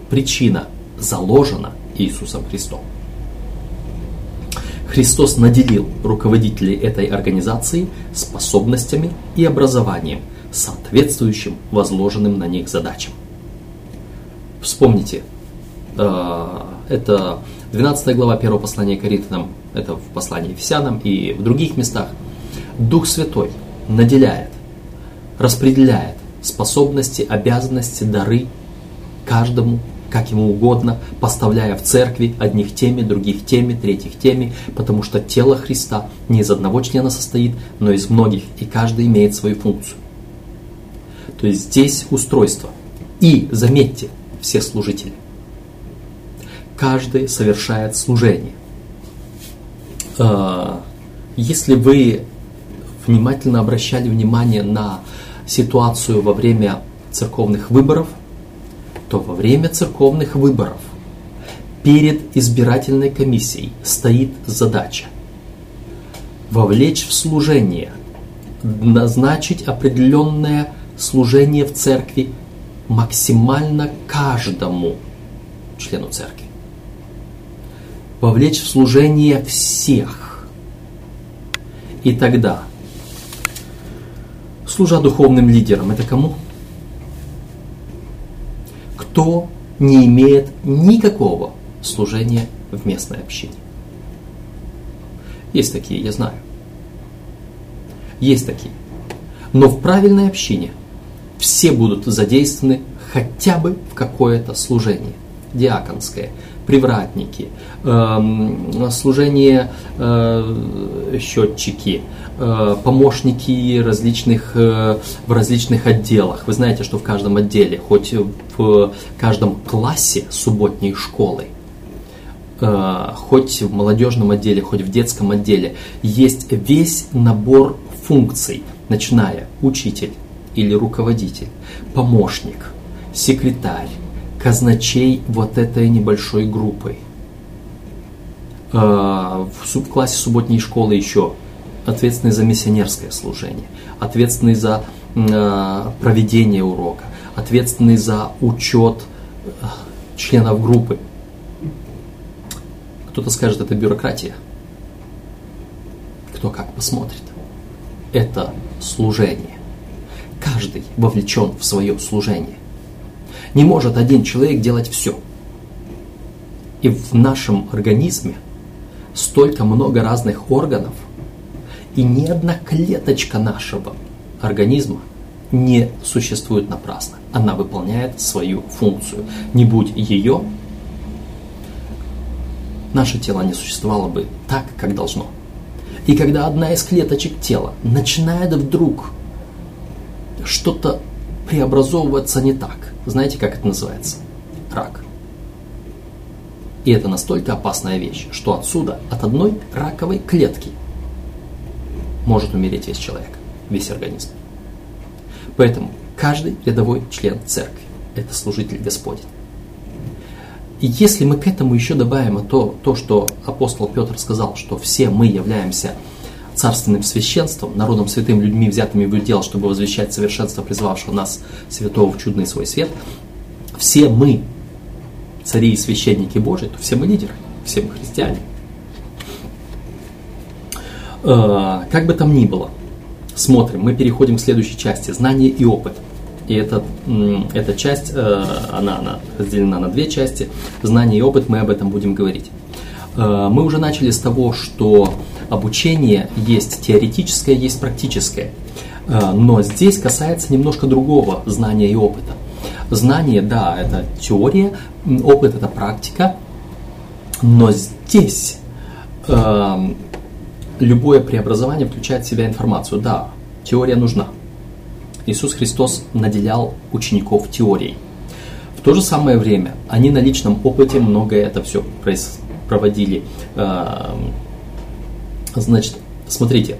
причина заложена Иисусом Христом. Христос наделил руководителей этой организации способностями и образованием, соответствующим возложенным на них задачам. Вспомните, э, это 12 глава 1 послания Коринфянам, это в послании Ефесянам и в других местах. Дух Святой наделяет, распределяет способности, обязанности, дары каждому, как ему угодно, поставляя в церкви одних теми, других теми, третьих теми, потому что тело Христа не из одного члена состоит, но из многих, и каждый имеет свою функцию. То есть здесь устройство. И, заметьте, все служители. Каждый совершает служение. А, если вы внимательно обращали внимание на ситуацию во время церковных выборов, то во время церковных выборов перед избирательной комиссией стоит задача вовлечь в служение, назначить определенное служение в церкви максимально каждому члену церкви. Вовлечь в служение всех. И тогда служа духовным лидером, это кому? Кто не имеет никакого служения в местной общине. Есть такие, я знаю. Есть такие. Но в правильной общине все будут задействованы хотя бы в какое-то служение. Диаконское, привратники, э, служение э, счетчики, э, помощники различных, э, в различных отделах. Вы знаете, что в каждом отделе, хоть в каждом классе субботней школы, хоть в молодежном отделе, хоть в детском отделе, есть весь набор функций, начиная учитель или руководитель, помощник, секретарь, казначей вот этой небольшой группой. А, в классе субботней школы еще ответственный за миссионерское служение, ответственный за а, проведение урока, ответственный за учет а, членов группы. Кто-то скажет, это бюрократия. Кто как посмотрит. Это служение. Каждый вовлечен в свое служение. Не может один человек делать все. И в нашем организме столько много разных органов, и ни одна клеточка нашего организма не существует напрасно. Она выполняет свою функцию. Не будь ее, наше тело не существовало бы так, как должно. И когда одна из клеточек тела начинает вдруг что-то преобразовываться не так, знаете, как это называется? Рак. И это настолько опасная вещь, что отсюда, от одной раковой клетки, может умереть весь человек, весь организм. Поэтому каждый рядовой член церкви – это служитель Господень. И если мы к этому еще добавим то, то, что апостол Петр сказал, что все мы являемся царственным священством, народом святым, людьми, взятыми в удел, чтобы возвещать совершенство призвавшего нас святого в чудный свой свет, все мы, цари и священники Божии, то все мы лидеры, все мы христиане. Э, как бы там ни было, смотрим, мы переходим к следующей части, знание и опыт. И это, эта часть, э, она, она разделена на две части, знание и опыт, мы об этом будем говорить. Э, мы уже начали с того, что обучение есть теоретическое, есть практическое. Э, но здесь касается немножко другого знания и опыта. Знание, да, это теория, опыт это практика, но здесь э, любое преобразование включает в себя информацию. Да, теория нужна. Иисус Христос наделял учеников теорией. В то же самое время они на личном опыте многое это все проводили. Э, значит, смотрите,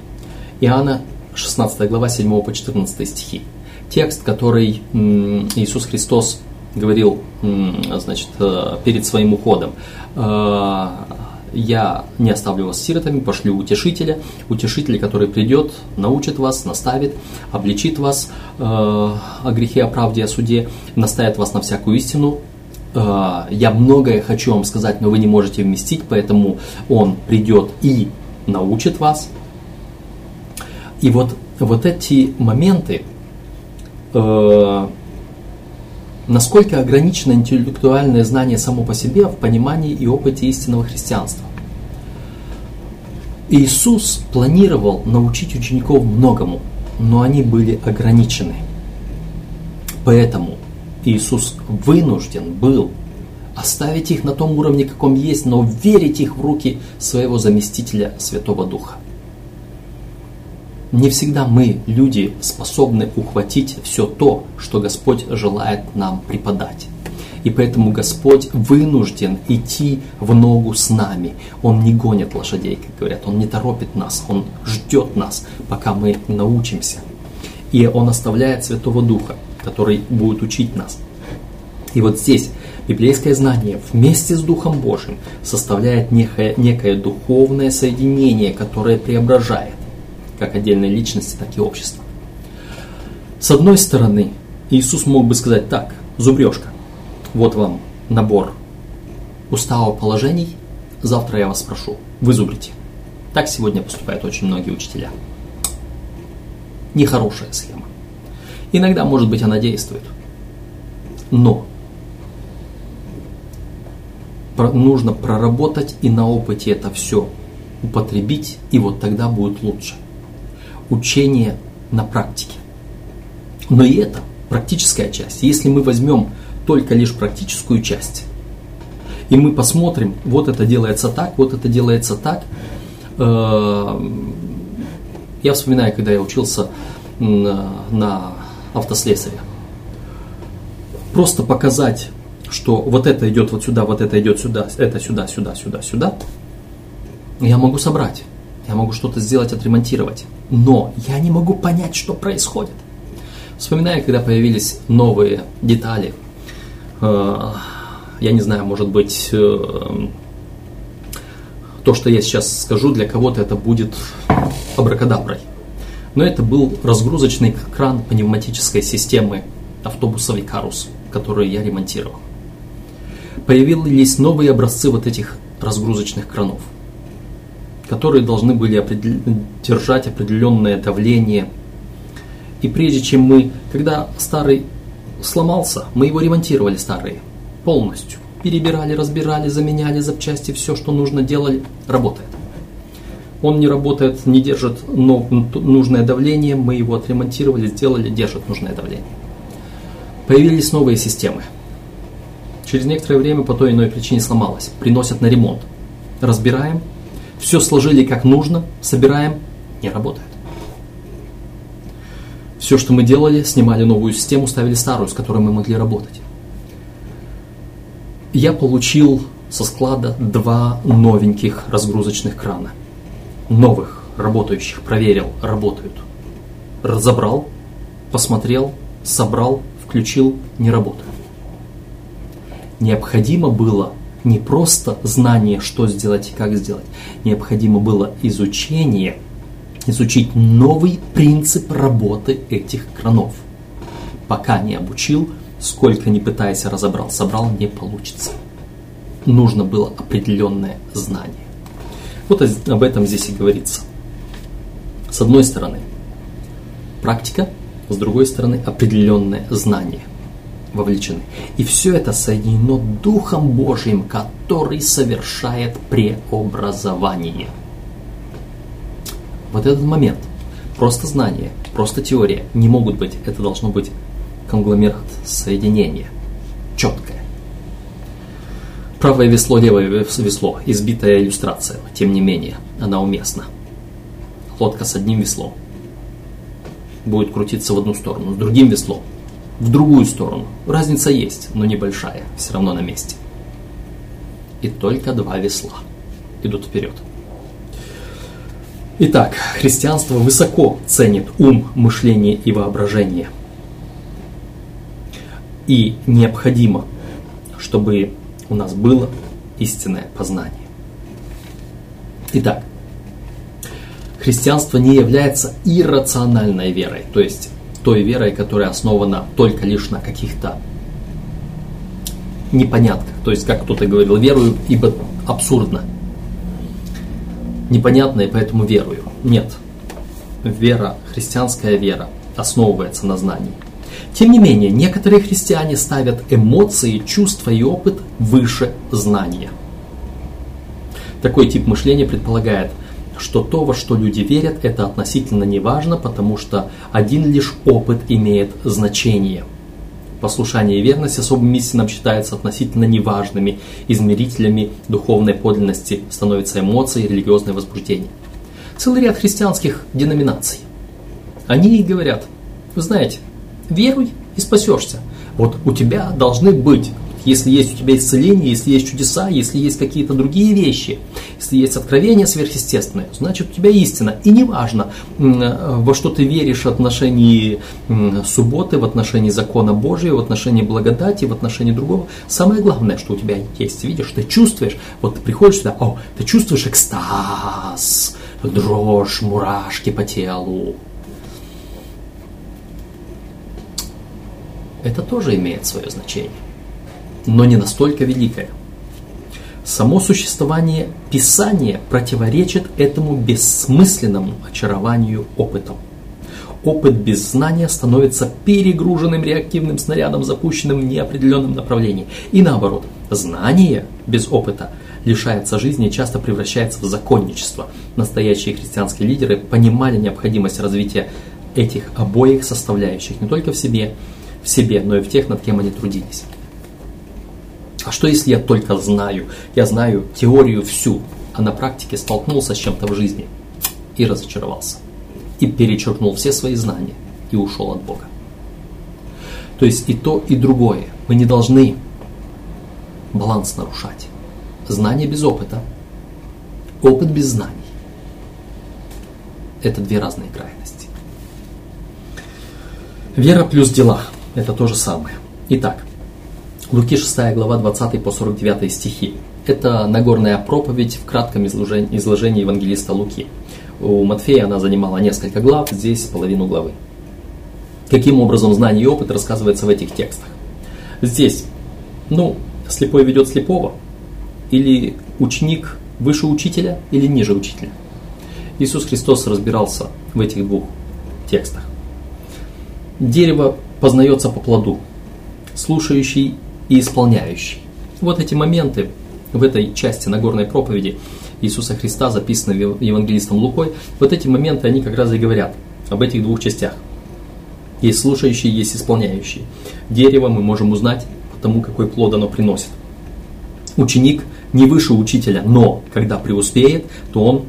Иоанна 16 глава 7 по 14 стихи. Текст, который Иисус Христос говорил значит, э, перед своим уходом. Э, я не оставлю вас сиротами, пошлю утешителя, утешителя, который придет, научит вас, наставит, обличит вас э, о грехе, о правде, о суде, наставит вас на всякую истину, я многое хочу вам сказать, но вы не можете вместить, поэтому он придет и научит вас. И вот, вот эти моменты, э, насколько ограничено интеллектуальное знание само по себе в понимании и опыте истинного христианства. Иисус планировал научить учеников многому, но они были ограничены. Поэтому Иисус вынужден был оставить их на том уровне, каком есть, но верить их в руки своего заместителя Святого Духа. Не всегда мы, люди, способны ухватить все то, что Господь желает нам преподать. И поэтому Господь вынужден идти в ногу с нами. Он не гонит лошадей, как говорят, Он не торопит нас, Он ждет нас, пока мы научимся. И Он оставляет Святого Духа который будет учить нас. И вот здесь библейское знание вместе с Духом Божьим составляет некое, некое духовное соединение, которое преображает как отдельные личности, так и общество. С одной стороны, Иисус мог бы сказать так, зубрежка, вот вам набор уставов положений, завтра я вас спрошу, вы зубрите. Так сегодня поступают очень многие учителя. Нехорошая схема. Иногда, может быть, она действует. Но нужно проработать и на опыте это все употребить, и вот тогда будет лучше. Учение на практике. Но и это практическая часть. Если мы возьмем только лишь практическую часть и мы посмотрим, вот это делается так, вот это делается так. Э, я вспоминаю, когда я учился на автослесаря. Просто показать, что вот это идет вот сюда, вот это идет сюда, это сюда, сюда, сюда, сюда. Я могу собрать, я могу что-то сделать, отремонтировать. Но я не могу понять, что происходит. Вспоминаю, когда появились новые детали. Э, я не знаю, может быть, э, то, что я сейчас скажу, для кого-то это будет абракадаброй. Но это был разгрузочный кран пневматической системы автобуса Викарус, который я ремонтировал. Появились новые образцы вот этих разгрузочных кранов, которые должны были определ... держать определенное давление. И прежде чем мы, когда старый сломался, мы его ремонтировали старые полностью. Перебирали, разбирали, заменяли запчасти, все, что нужно делали, работает. Он не работает, не держит нужное давление, мы его отремонтировали, сделали, держит нужное давление. Появились новые системы. Через некоторое время по той или иной причине сломалась. Приносят на ремонт. Разбираем, все сложили как нужно, собираем, не работает. Все, что мы делали, снимали новую систему, ставили старую, с которой мы могли работать. Я получил со склада два новеньких разгрузочных крана новых работающих, проверил, работают. Разобрал, посмотрел, собрал, включил, не работает. Необходимо было не просто знание, что сделать и как сделать. Необходимо было изучение, изучить новый принцип работы этих кранов. Пока не обучил, сколько не пытаясь разобрал, собрал, не получится. Нужно было определенное знание. Вот об этом здесь и говорится. С одной стороны, практика, с другой стороны, определенное знание вовлечены. И все это соединено Духом Божьим, который совершает преобразование. Вот этот момент, просто знание, просто теория не могут быть. Это должно быть конгломерат соединения, четкое. Правое весло, левое весло. Избитая иллюстрация. Тем не менее, она уместна. Лодка с одним веслом будет крутиться в одну сторону, с другим веслом в другую сторону. Разница есть, но небольшая, все равно на месте. И только два весла идут вперед. Итак, христианство высоко ценит ум, мышление и воображение. И необходимо, чтобы у нас было истинное познание. Итак, христианство не является иррациональной верой, то есть той верой, которая основана только лишь на каких-то непонятках. То есть, как кто-то говорил, верую, ибо абсурдно. Непонятно, и поэтому верую. Нет. Вера, христианская вера, основывается на знании. Тем не менее, некоторые христиане ставят эмоции, чувства и опыт выше знания. Такой тип мышления предполагает, что то, во что люди верят, это относительно не важно, потому что один лишь опыт имеет значение. Послушание и верность особым истинам считаются относительно неважными измерителями духовной подлинности, становятся эмоции и религиозное возбуждение. Целый ряд христианских деноминаций. Они и говорят, вы знаете, веруй и спасешься. Вот у тебя должны быть, если есть у тебя исцеление, если есть чудеса, если есть какие-то другие вещи, если есть откровение сверхъестественное, значит у тебя истина. И неважно, во что ты веришь в отношении субботы, в отношении закона Божьего, в отношении благодати, в отношении другого. Самое главное, что у тебя есть, видишь, ты чувствуешь, вот ты приходишь сюда, о, ты чувствуешь экстаз, дрожь, мурашки по телу, это тоже имеет свое значение, но не настолько великое. Само существование Писания противоречит этому бессмысленному очарованию опытом. Опыт без знания становится перегруженным реактивным снарядом, запущенным в неопределенном направлении. И наоборот, знание без опыта лишается жизни и часто превращается в законничество. Настоящие христианские лидеры понимали необходимость развития этих обоих составляющих не только в себе, в себе, но и в тех, над кем они трудились. А что если я только знаю, я знаю теорию всю, а на практике столкнулся с чем-то в жизни и разочаровался, и перечеркнул все свои знания и ушел от Бога. То есть и то, и другое. Мы не должны баланс нарушать. Знание без опыта, опыт без знаний. Это две разные крайности. Вера плюс дела – это то же самое. Итак, Луки 6 глава 20 по 49 стихи. Это Нагорная проповедь в кратком изложении, изложении евангелиста Луки. У Матфея она занимала несколько глав, здесь половину главы. Каким образом знание и опыт рассказывается в этих текстах? Здесь, ну, слепой ведет слепого, или ученик выше учителя, или ниже учителя. Иисус Христос разбирался в этих двух текстах. Дерево познается по плоду, слушающий и исполняющий. Вот эти моменты в этой части Нагорной проповеди Иисуса Христа, записанной евангелистом Лукой, вот эти моменты, они как раз и говорят об этих двух частях. Есть слушающий, есть исполняющий. Дерево мы можем узнать по тому, какой плод оно приносит. Ученик не выше учителя, но когда преуспеет, то он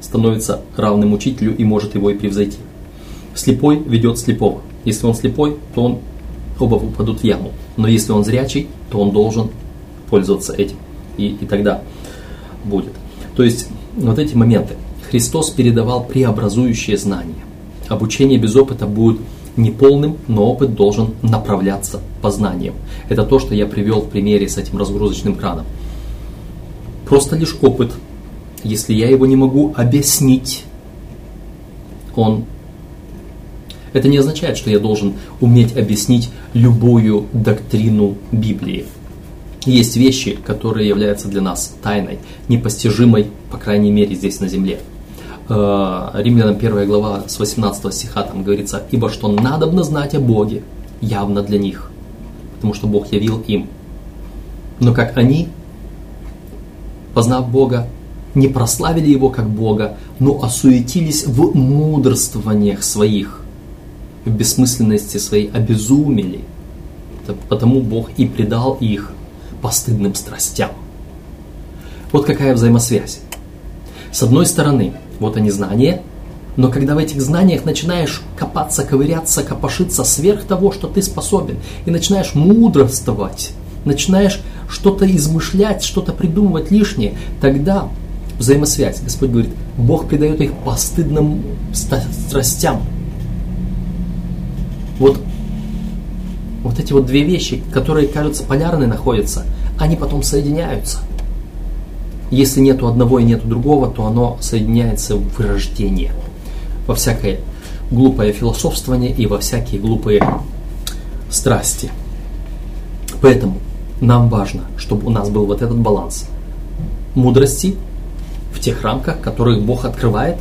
становится равным учителю и может его и превзойти. Слепой ведет слепого. Если он слепой, то он оба упадут в яму. Но если он зрячий, то он должен пользоваться этим. И, и тогда будет. То есть вот эти моменты. Христос передавал преобразующие знания. Обучение без опыта будет неполным, но опыт должен направляться познанием. Это то, что я привел в примере с этим разгрузочным краном. Просто лишь опыт, если я его не могу объяснить, он это не означает, что я должен уметь объяснить любую доктрину Библии. Есть вещи, которые являются для нас тайной, непостижимой, по крайней мере, здесь на земле. Э, Римлянам 1 глава с 18 стиха там говорится, «Ибо что надобно знать о Боге, явно для них, потому что Бог явил им. Но как они, познав Бога, не прославили Его как Бога, но осуетились в мудрствованиях своих, в бессмысленности своей обезумели. Потому Бог и предал их постыдным страстям. Вот какая взаимосвязь. С одной стороны, вот они знания, но когда в этих знаниях начинаешь копаться, ковыряться, копошиться сверх того, что ты способен, и начинаешь мудрствовать, начинаешь что-то измышлять, что-то придумывать лишнее, тогда взаимосвязь. Господь говорит, Бог придает их постыдным страстям, вот, вот эти вот две вещи, которые кажутся полярны находятся, они потом соединяются. Если нету одного и нету другого, то оно соединяется в вырождение. Во всякое глупое философствование и во всякие глупые страсти. Поэтому нам важно, чтобы у нас был вот этот баланс мудрости в тех рамках, которых Бог открывает,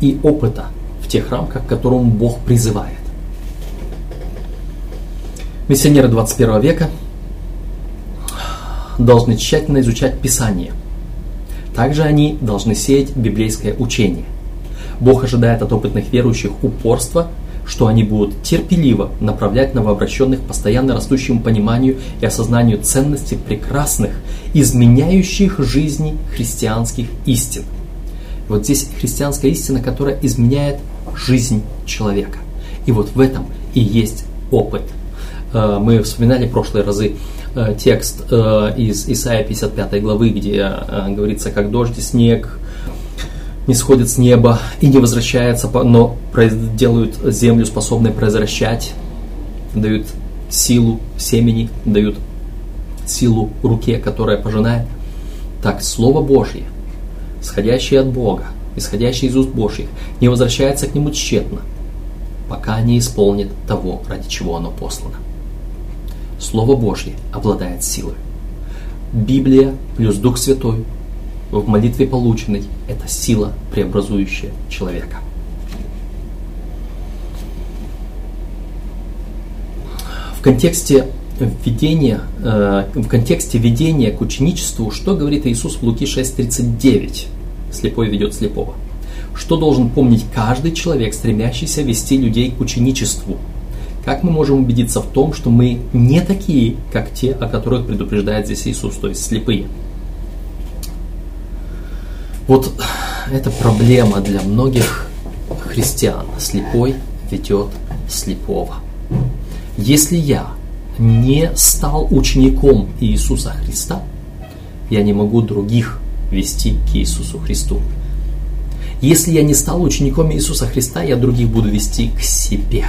и опыта в тех рамках, к которому Бог призывает. Миссионеры 21 века должны тщательно изучать Писание. Также они должны сеять библейское учение. Бог ожидает от опытных верующих упорства, что они будут терпеливо направлять новообращенных постоянно растущему пониманию и осознанию ценности прекрасных, изменяющих жизни христианских истин. Вот здесь христианская истина, которая изменяет жизнь человека. И вот в этом и есть опыт – мы вспоминали прошлые разы э, текст э, из Исаия 55 главы, где говорится, как дождь и снег не сходят с неба и не возвращаются, но делают землю способной произвращать, дают силу семени, дают силу руке, которая пожинает. Так, Слово Божье, сходящее от Бога, исходящее из уст Божьих, не возвращается к Нему тщетно, пока не исполнит того, ради чего оно послано. Слово Божье обладает силой. Библия плюс Дух Святой в молитве полученной – это сила, преобразующая человека. В контексте введения, э, в контексте ведения к ученичеству, что говорит Иисус в Луки 6.39? Слепой ведет слепого. Что должен помнить каждый человек, стремящийся вести людей к ученичеству – Как мы можем убедиться в том, что мы не такие, как те, о которых предупреждает здесь Иисус, то есть слепые? Вот это проблема для многих христиан. Слепой ведет слепого. Если я не стал учеником Иисуса Христа, я не могу других вести к Иисусу Христу. Если я не стал учеником Иисуса Христа, я других буду вести к себе,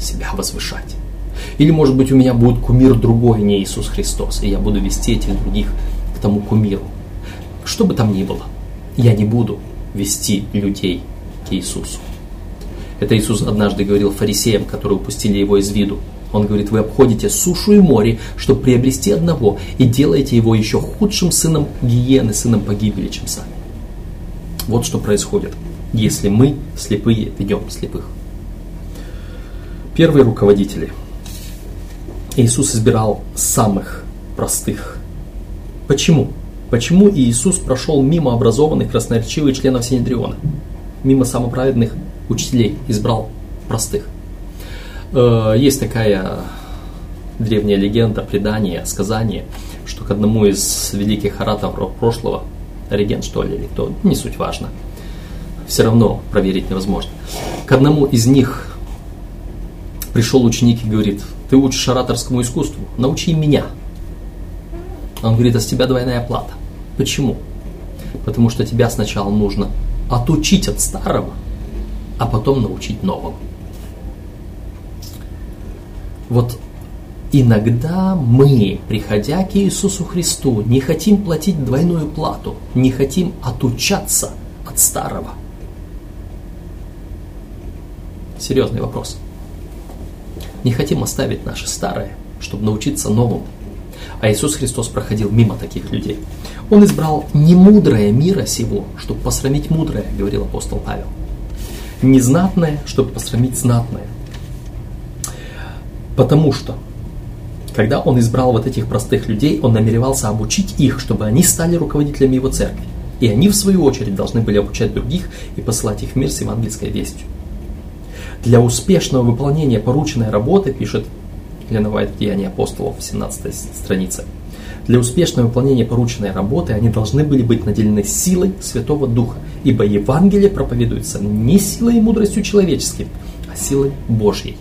себя возвышать. Или, может быть, у меня будет кумир другой, не Иисус Христос, и я буду вести этих других к тому кумиру. Что бы там ни было, я не буду вести людей к Иисусу. Это Иисус однажды говорил фарисеям, которые упустили его из виду. Он говорит, вы обходите сушу и море, чтобы приобрести одного, и делаете его еще худшим сыном гиены, сыном погибели, чем сами. Вот что происходит, если мы, слепые, ведем слепых. Первые руководители. Иисус избирал самых простых. Почему? Почему Иисус прошел мимо образованных, красноречивых членов Синедриона? Мимо самоправедных учителей избрал простых. Э, есть такая древняя легенда, предание, сказание, что к одному из великих ораторов прошлого – регент что ли, или кто, не суть важно. Все равно проверить невозможно. К одному из них пришел ученик и говорит, ты учишь ораторскому искусству, научи меня. Он говорит, а с тебя двойная плата. Почему? Потому что тебя сначала нужно отучить от старого, а потом научить новому. Вот Иногда мы, приходя к Иисусу Христу, не хотим платить двойную плату, не хотим отучаться от старого. Серьезный вопрос. Не хотим оставить наше старое, чтобы научиться новому. А Иисус Христос проходил мимо таких людей. Он избрал не мудрое мира сего, чтобы посрамить мудрое, говорил апостол Павел. Не знатное, чтобы посрамить знатное. Потому что когда он избрал вот этих простых людей, он намеревался обучить их, чтобы они стали руководителями его церкви. И они, в свою очередь, должны были обучать других и посылать их в мир с евангельской вестью. Для успешного выполнения порученной работы, пишет Елена Вайт в Деянии апостолов, 17 страница, для успешного выполнения порученной работы они должны были быть наделены силой Святого Духа, ибо Евангелие проповедуется не силой и мудростью человеческим, а силой Божьей.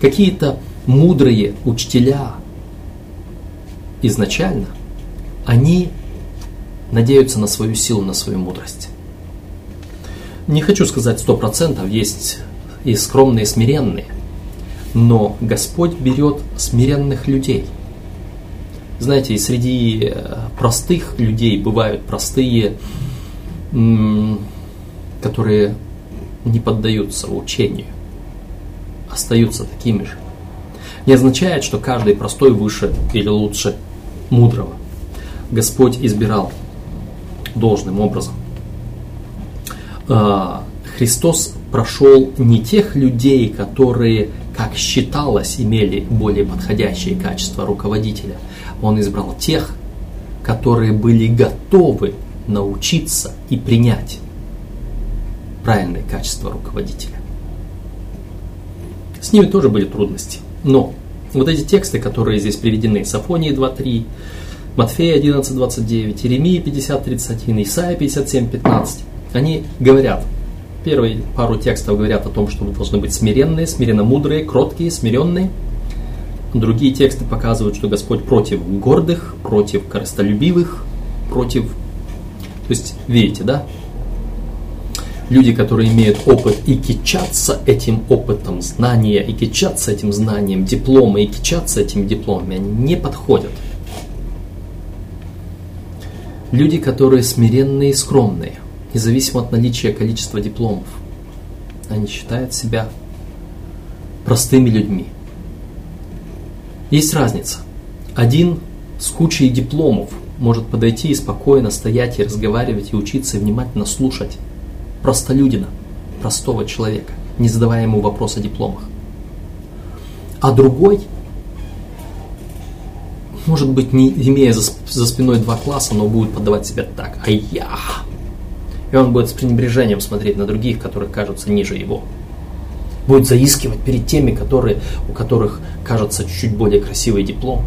Какие-то мудрые учителя изначально, они надеются на свою силу, на свою мудрость. Не хочу сказать сто процентов, есть и скромные, и смиренные, но Господь берет смиренных людей. Знаете, и среди э, простых людей бывают простые, которые не поддаются учению, остаются такими же не означает, что каждый простой выше или лучше мудрого. Господь избирал должным образом. А, Христос прошел не тех людей, которые, как считалось, имели более подходящие качества руководителя. Он избрал тех, которые были готовы научиться и принять правильные качества руководителя. С ними тоже были трудности. Но вот эти тексты, которые здесь приведены, Сафонии 2.3, Матфея 11.29, Иеремия 50.31, Исайя 57.15, они говорят, первые пару текстов говорят о том, что вы должны быть смиренные, смиренно мудрые, кроткие, смиренные. Другие тексты показывают, что Господь против гордых, против корыстолюбивых, против... То есть, видите, да? люди, которые имеют опыт и кичатся этим опытом, знания, и кичатся этим знанием, дипломы, и кичатся этими дипломами, они не подходят. Люди, которые смиренные и скромные, независимо от наличия количества дипломов, они считают себя простыми людьми. Есть разница. Один с кучей дипломов может подойти и спокойно стоять и разговаривать, и учиться, и внимательно слушать простолюдина, простого человека, не задавая ему вопрос о дипломах. А другой, может быть, не имея за, за спиной два класса, но будет подавать себя так, а я. Он будет с пренебрежением смотреть на других, которые кажутся ниже его. будет заискивать перед теми, которые, у которых кажется чуть-чуть более красивый диплом.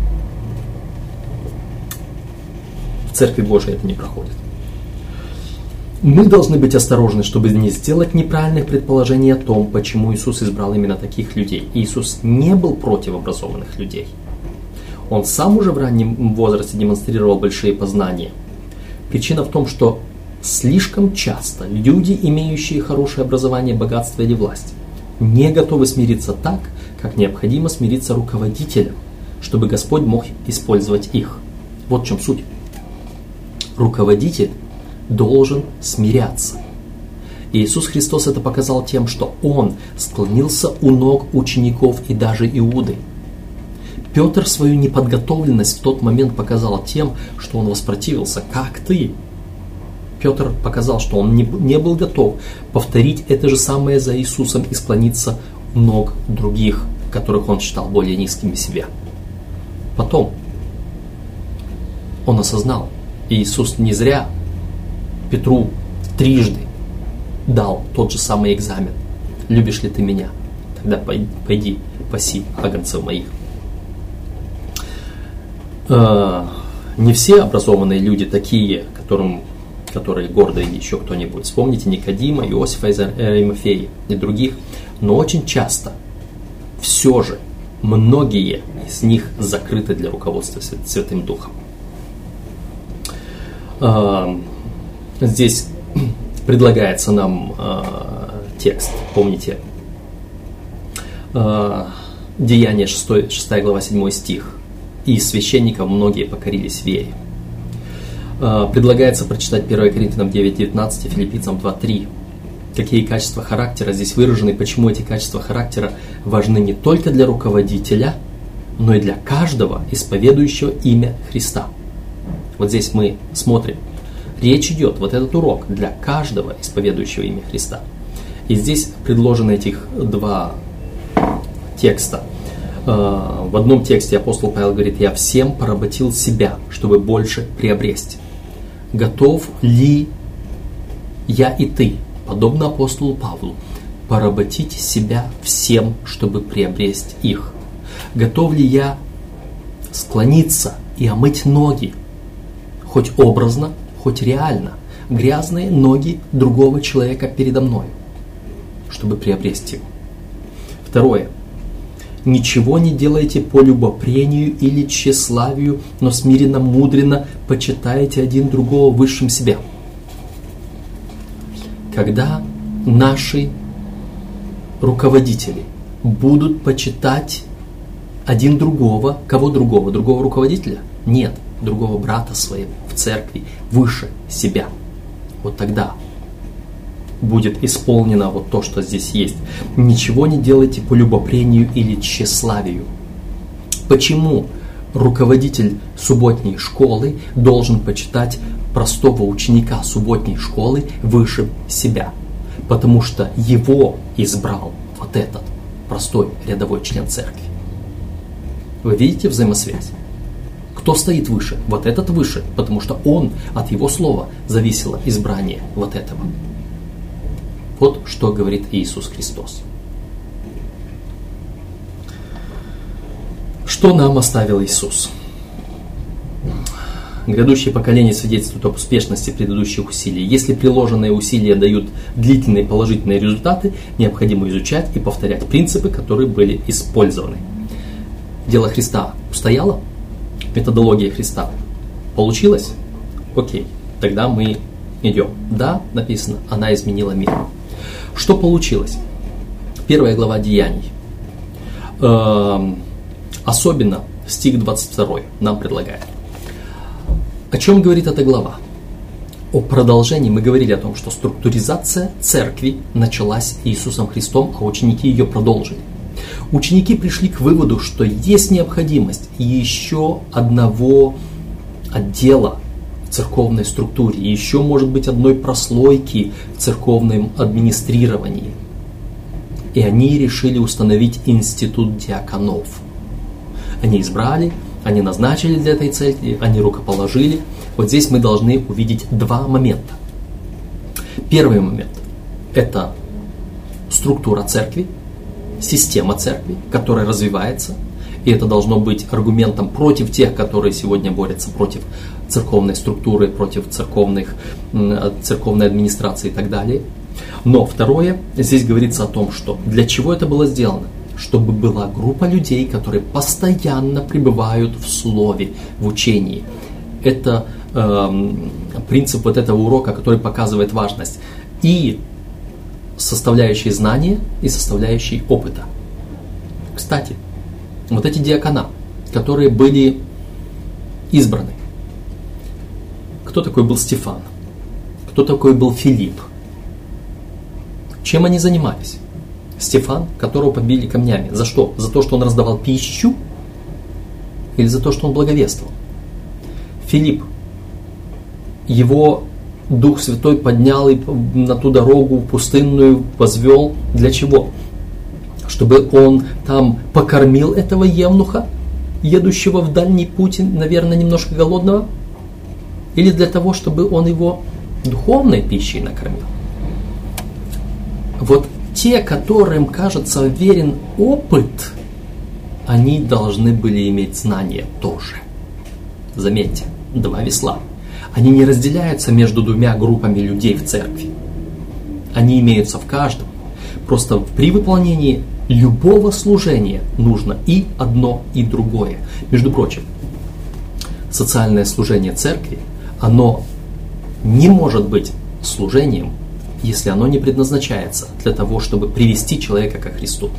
В Церкви Божией это не проходит. Мы должны быть осторожны, чтобы не сделать неправильных предположений о том, почему Иисус избрал именно таких людей. Иисус не был против образованных людей. Он сам уже в раннем возрасте демонстрировал большие познания. Причина в том, что слишком часто люди, имеющие хорошее образование, богатство или власть, не готовы смириться так, как необходимо смириться руководителям, чтобы Господь мог использовать их. Вот в чем суть. Руководитель должен смиряться. Иисус Христос это показал тем, что Он склонился у ног учеников и даже Иуды. Петр свою неподготовленность в тот момент показал тем, что он воспротивился. Как ты? Петр показал, что он не, не был готов повторить это же самое за Иисусом и склониться ног других, которых он считал более низкими себя. Потом он осознал, и Иисус не зря Петру трижды дал тот же самый экзамен. Любишь ли ты меня? Тогда пойди, паси агнцев моих. А, не все образованные люди такие, которым, которые гордые еще кто-нибудь. Вспомните Никодима, Иосифа из Аримафеи и других. Но очень часто все же многие из них закрыты для руководства Святым Духом. А, Здесь <clears throat> предлагается нам э, текст, помните, Деяние 6, 6 глава 7 стих. «И священникам многие покорились вере». Э, предлагается прочитать 1 Коринфянам 9.19 и Филиппийцам 2.3. Какие качества характера здесь выражены, почему эти качества характера важны не только для руководителя, но и для каждого исповедующего имя Христа. Вот здесь мы смотрим – Речь идет, вот этот урок для каждого исповедующего имя Христа. И здесь предложены этих два текста. Э, в одном тексте апостол Павел говорит, я всем поработил себя, чтобы больше приобрести. Готов ли я и ты, подобно апостолу Павлу, поработить себя всем, чтобы приобрести их? Готов ли я склониться и омыть ноги, хоть образно, хоть реально, грязные ноги другого человека передо мной, чтобы приобрести его. Второе. Ничего не делайте по любопрению или тщеславию, но смиренно, мудренно почитайте один другого высшим себя. Когда наши руководители будут почитать один другого, кого другого, другого руководителя? Нет, другого брата своего в церкви выше себя. Вот тогда будет исполнено вот то, что здесь есть. Ничего не делайте по любопрению или тщеславию. Почему руководитель субботней школы должен почитать простого ученика субботней школы выше себя? Потому что его избрал вот этот простой рядовой член церкви. Вы видите взаимосвязь? Кто стоит выше? Вот этот выше, потому что он, от его слова зависело избрание вот этого. Вот что говорит Иисус Христос. Что нам оставил Иисус? Грядущее поколение свидетельствует об успешности предыдущих усилий. Если приложенные усилия дают длительные положительные результаты, необходимо изучать и повторять принципы, которые были использованы. Дело Христа устояло? методология Христа. Получилось? Окей, тогда мы идем. Да, написано, она изменила мир. Что получилось? Первая глава Деяний. Эм, особенно стих 22 нам предлагает. О чем говорит эта глава? О продолжении мы говорили о том, что структуризация церкви началась Иисусом Христом, а ученики ее продолжили ученики пришли к выводу, что есть необходимость еще одного отдела церковной структуре, еще может быть одной прослойки в церковном администрировании. И они решили установить институт диаконов. Они избрали, они назначили для этой цели, они рукоположили. Вот здесь мы должны увидеть два момента. Первый момент – это структура церкви – система церкви, которая развивается, и это должно быть аргументом против тех, которые сегодня борются против церковной структуры, против церковных, церковной администрации и так далее. Но второе, здесь говорится о том, что для чего это было сделано? Чтобы была группа людей, которые постоянно пребывают в слове, в учении. Это э, принцип вот этого урока, который показывает важность и составляющей знания, и составляющей опыта. Кстати, вот эти диакона, которые были избраны. Кто такой был Стефан? Кто такой был Филипп? Чем они занимались? Стефан, которого побили камнями. За что? За то, что он раздавал пищу? Или за то, что он благовествовал? Филипп, его Дух Святой поднял и на ту дорогу пустынную возвел. Для чего? Чтобы он там покормил этого евнуха, едущего в дальний путь, наверное, немножко голодного? Или для того, чтобы он его духовной пищей накормил? Вот те, которым кажется верен опыт, они должны были иметь знания тоже. Заметьте, два весла. Они не разделяются между двумя группами людей в церкви. Они имеются в каждом. Просто при выполнении любого служения нужно и одно, и другое. Между прочим, социальное служение церкви, оно не может быть служением если оно не предназначается для того, чтобы привести человека ко Христу.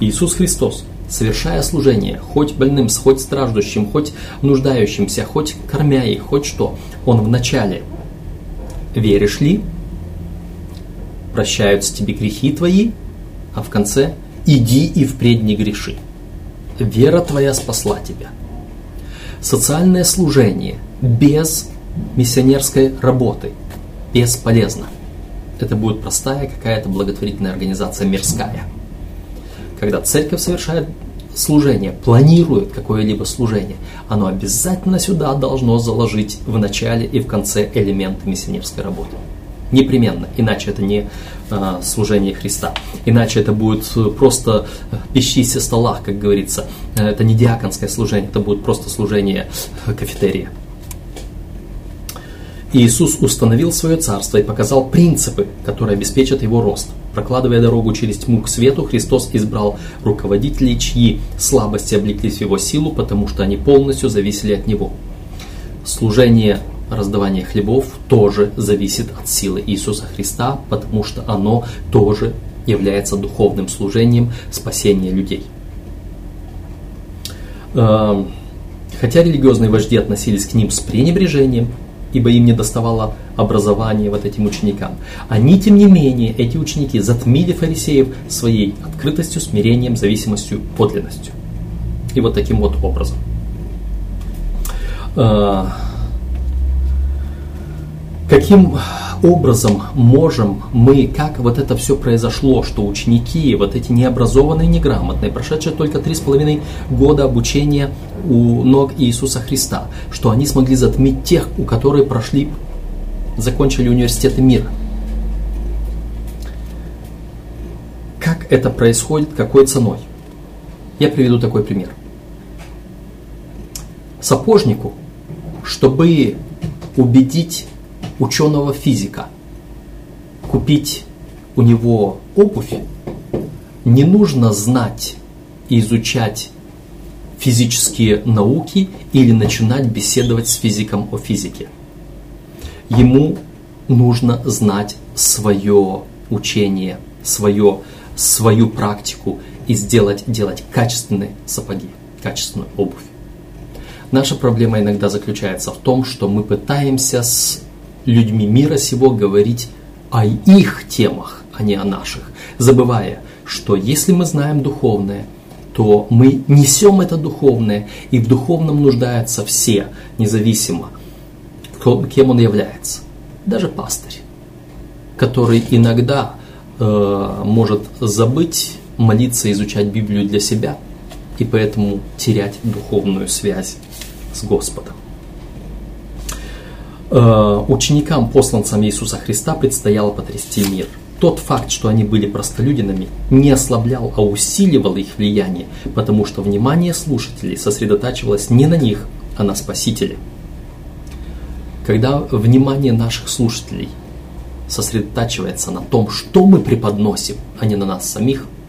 Иисус Христос, совершая служение, хоть больным, хоть страждущим, хоть нуждающимся, хоть кормя их, хоть что, Он вначале веришь ли, прощаются тебе грехи твои, а в конце иди и впредь не греши. Вера твоя спасла тебя. Социальное служение без миссионерской работы бесполезно это будет простая какая-то благотворительная организация мирская. Когда церковь совершает служение, планирует какое-либо служение, оно обязательно сюда должно заложить в начале и в конце элементы миссионерской работы. Непременно, иначе это не э, служение Христа. Иначе это будет просто пищись о столах, как говорится. Это не диаконское служение, это будет просто служение кафетерия. Иисус установил свое царство и показал принципы, которые обеспечат его рост. Прокладывая дорогу через тьму к свету, Христос избрал руководителей, чьи слабости облеклись в его силу, потому что они полностью зависели от него. Служение раздавания хлебов тоже зависит от силы Иисуса Христа, потому что оно тоже является духовным служением спасения людей. Эм, хотя религиозные вожди относились к ним с пренебрежением, ибо им не доставало образования вот этим ученикам. Они, тем не менее, эти ученики затмили фарисеев своей открытостью, смирением, зависимостью, подлинностью. И вот таким вот образом. Каким образом можем мы, как вот это все произошло, что ученики, вот эти необразованные, неграмотные, прошедшие только три с половиной года обучения у ног Иисуса Христа, что они смогли затмить тех, у которых прошли, закончили университеты мира. Как это происходит, какой ценой? Я приведу такой пример. Сапожнику, чтобы убедить ученого физика купить у него обувь, не нужно знать и изучать физические науки или начинать беседовать с физиком о физике. Ему нужно знать свое учение, свое, свою практику и сделать, делать качественные сапоги, качественную обувь. Наша проблема иногда заключается в том, что мы пытаемся с людьми мира сего говорить о их темах, а не о наших, забывая, что если мы знаем духовное, то мы несем это духовное, и в духовном нуждаются все, независимо, кто, кем он является. Даже пастырь, который иногда э, может забыть молиться, изучать Библию для себя, и поэтому терять духовную связь с Господом. Э, ученикам, посланцам Иисуса Христа, предстояло потрясти мир. тот факт, что они были простолюдинами, не ослаблял, а усиливал их влияние, потому что внимание слушателей сосредотачивалось не на них, а на Спасителе. Когда внимание наших слушателей сосредотачивается на том, что мы преподносим, а не на нас самих –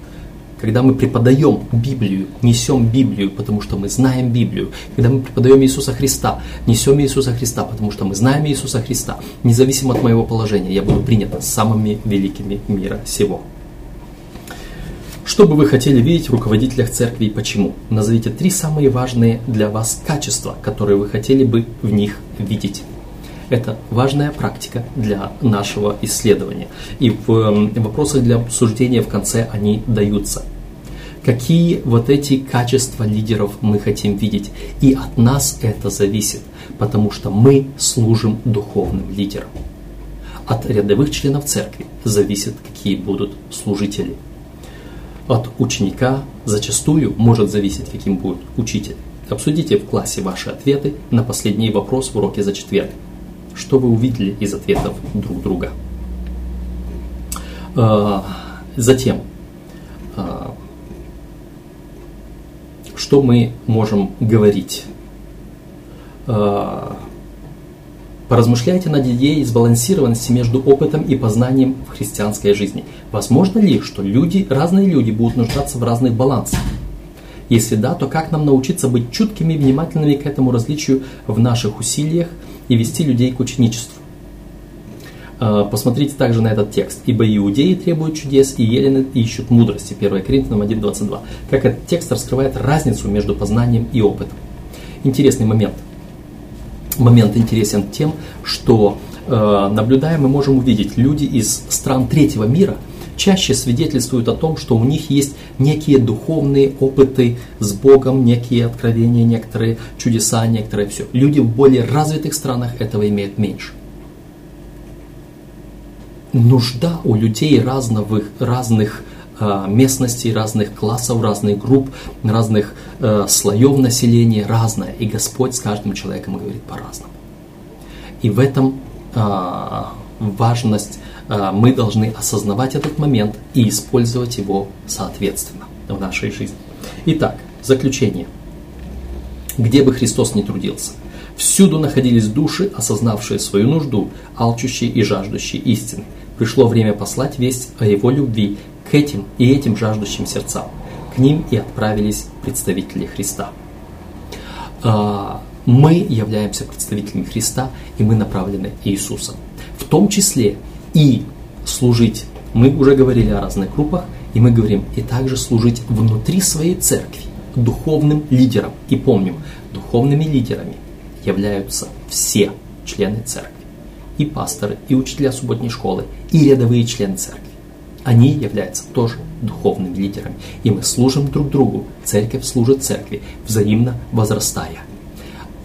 когда мы преподаем Библию, несем Библию, потому что мы знаем Библию, когда мы преподаем Иисуса Христа, несем Иисуса Христа, потому что мы знаем Иисуса Христа, независимо от моего положения, я буду принят самыми великими мира сего. Что бы вы хотели видеть в руководителях церкви и почему? Назовите три самые важные для вас качества, которые вы хотели бы в них видеть. Это важная практика для нашего исследования. И в вопросах для обсуждения в конце они даются. Какие вот эти качества лидеров мы хотим видеть? И от нас это зависит, потому что мы служим духовным лидерам. От рядовых членов церкви зависит, какие будут служители. От ученика зачастую может зависеть, каким будет учитель. Обсудите в классе ваши ответы на последний вопрос в уроке за четверг что вы увидели из ответов друг друга. А, затем, а, что мы можем говорить? А, поразмышляйте над идеей сбалансированности между опытом и познанием в христианской жизни. Возможно ли, что люди, разные люди будут нуждаться в разных балансах? Если да, то как нам научиться быть чуткими и внимательными к этому различию в наших усилиях – и вести людей к ученичеству. А, посмотрите также на этот текст. «Ибо иудеи требуют чудес, и елены ищут мудрости». 1 Коринфянам 1.22. Как этот текст раскрывает разницу между познанием и опытом. Интересный момент. Момент интересен тем, что э, наблюдая мы можем увидеть люди из стран третьего мира – чаще свидетельствуют о том, что у них есть некие духовные опыты с Богом, некие откровения, некоторые чудеса, некоторые все. Люди в более развитых странах этого имеют меньше. Нужда у людей разных, разных э, местностей, разных классов, разных групп, разных э, слоев населения разная. И Господь с каждым человеком говорит по-разному. И в этом э, важность а, мы должны осознавать этот момент и использовать его соответственно в нашей жизни. Итак, заключение. Где бы Христос ни трудился, всюду находились души, осознавшие свою нужду, алчущие и жаждущие истины. Пришло время послать весть о Его любви к этим и этим жаждущим сердцам. К ним и отправились представители Христа. А, мы являемся представителями Христа, и мы направлены Иисусом. В том числе и служить. Мы уже говорили о разных группах, и мы говорим, и также служить внутри своей церкви духовным лидерам. И помним, духовными лидерами являются все члены церкви. И пасторы, и учителя субботней школы, и рядовые члены церкви. Они являются тоже духовными лидерами. И мы служим друг другу. Церковь служит церкви, взаимно возрастая.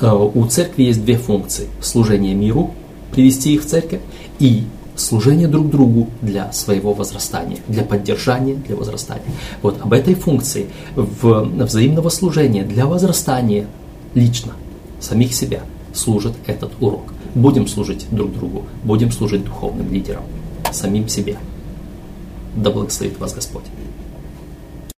Э, у церкви есть две функции. Служение миру, привести их в церковь, и служение друг другу для своего возрастания, для поддержания, для возрастания. Вот об этой функции в взаимного служения для возрастания лично самих себя служит этот урок. Будем служить друг другу, будем служить духовным лидерам, самим себе. Да благословит вас Господь.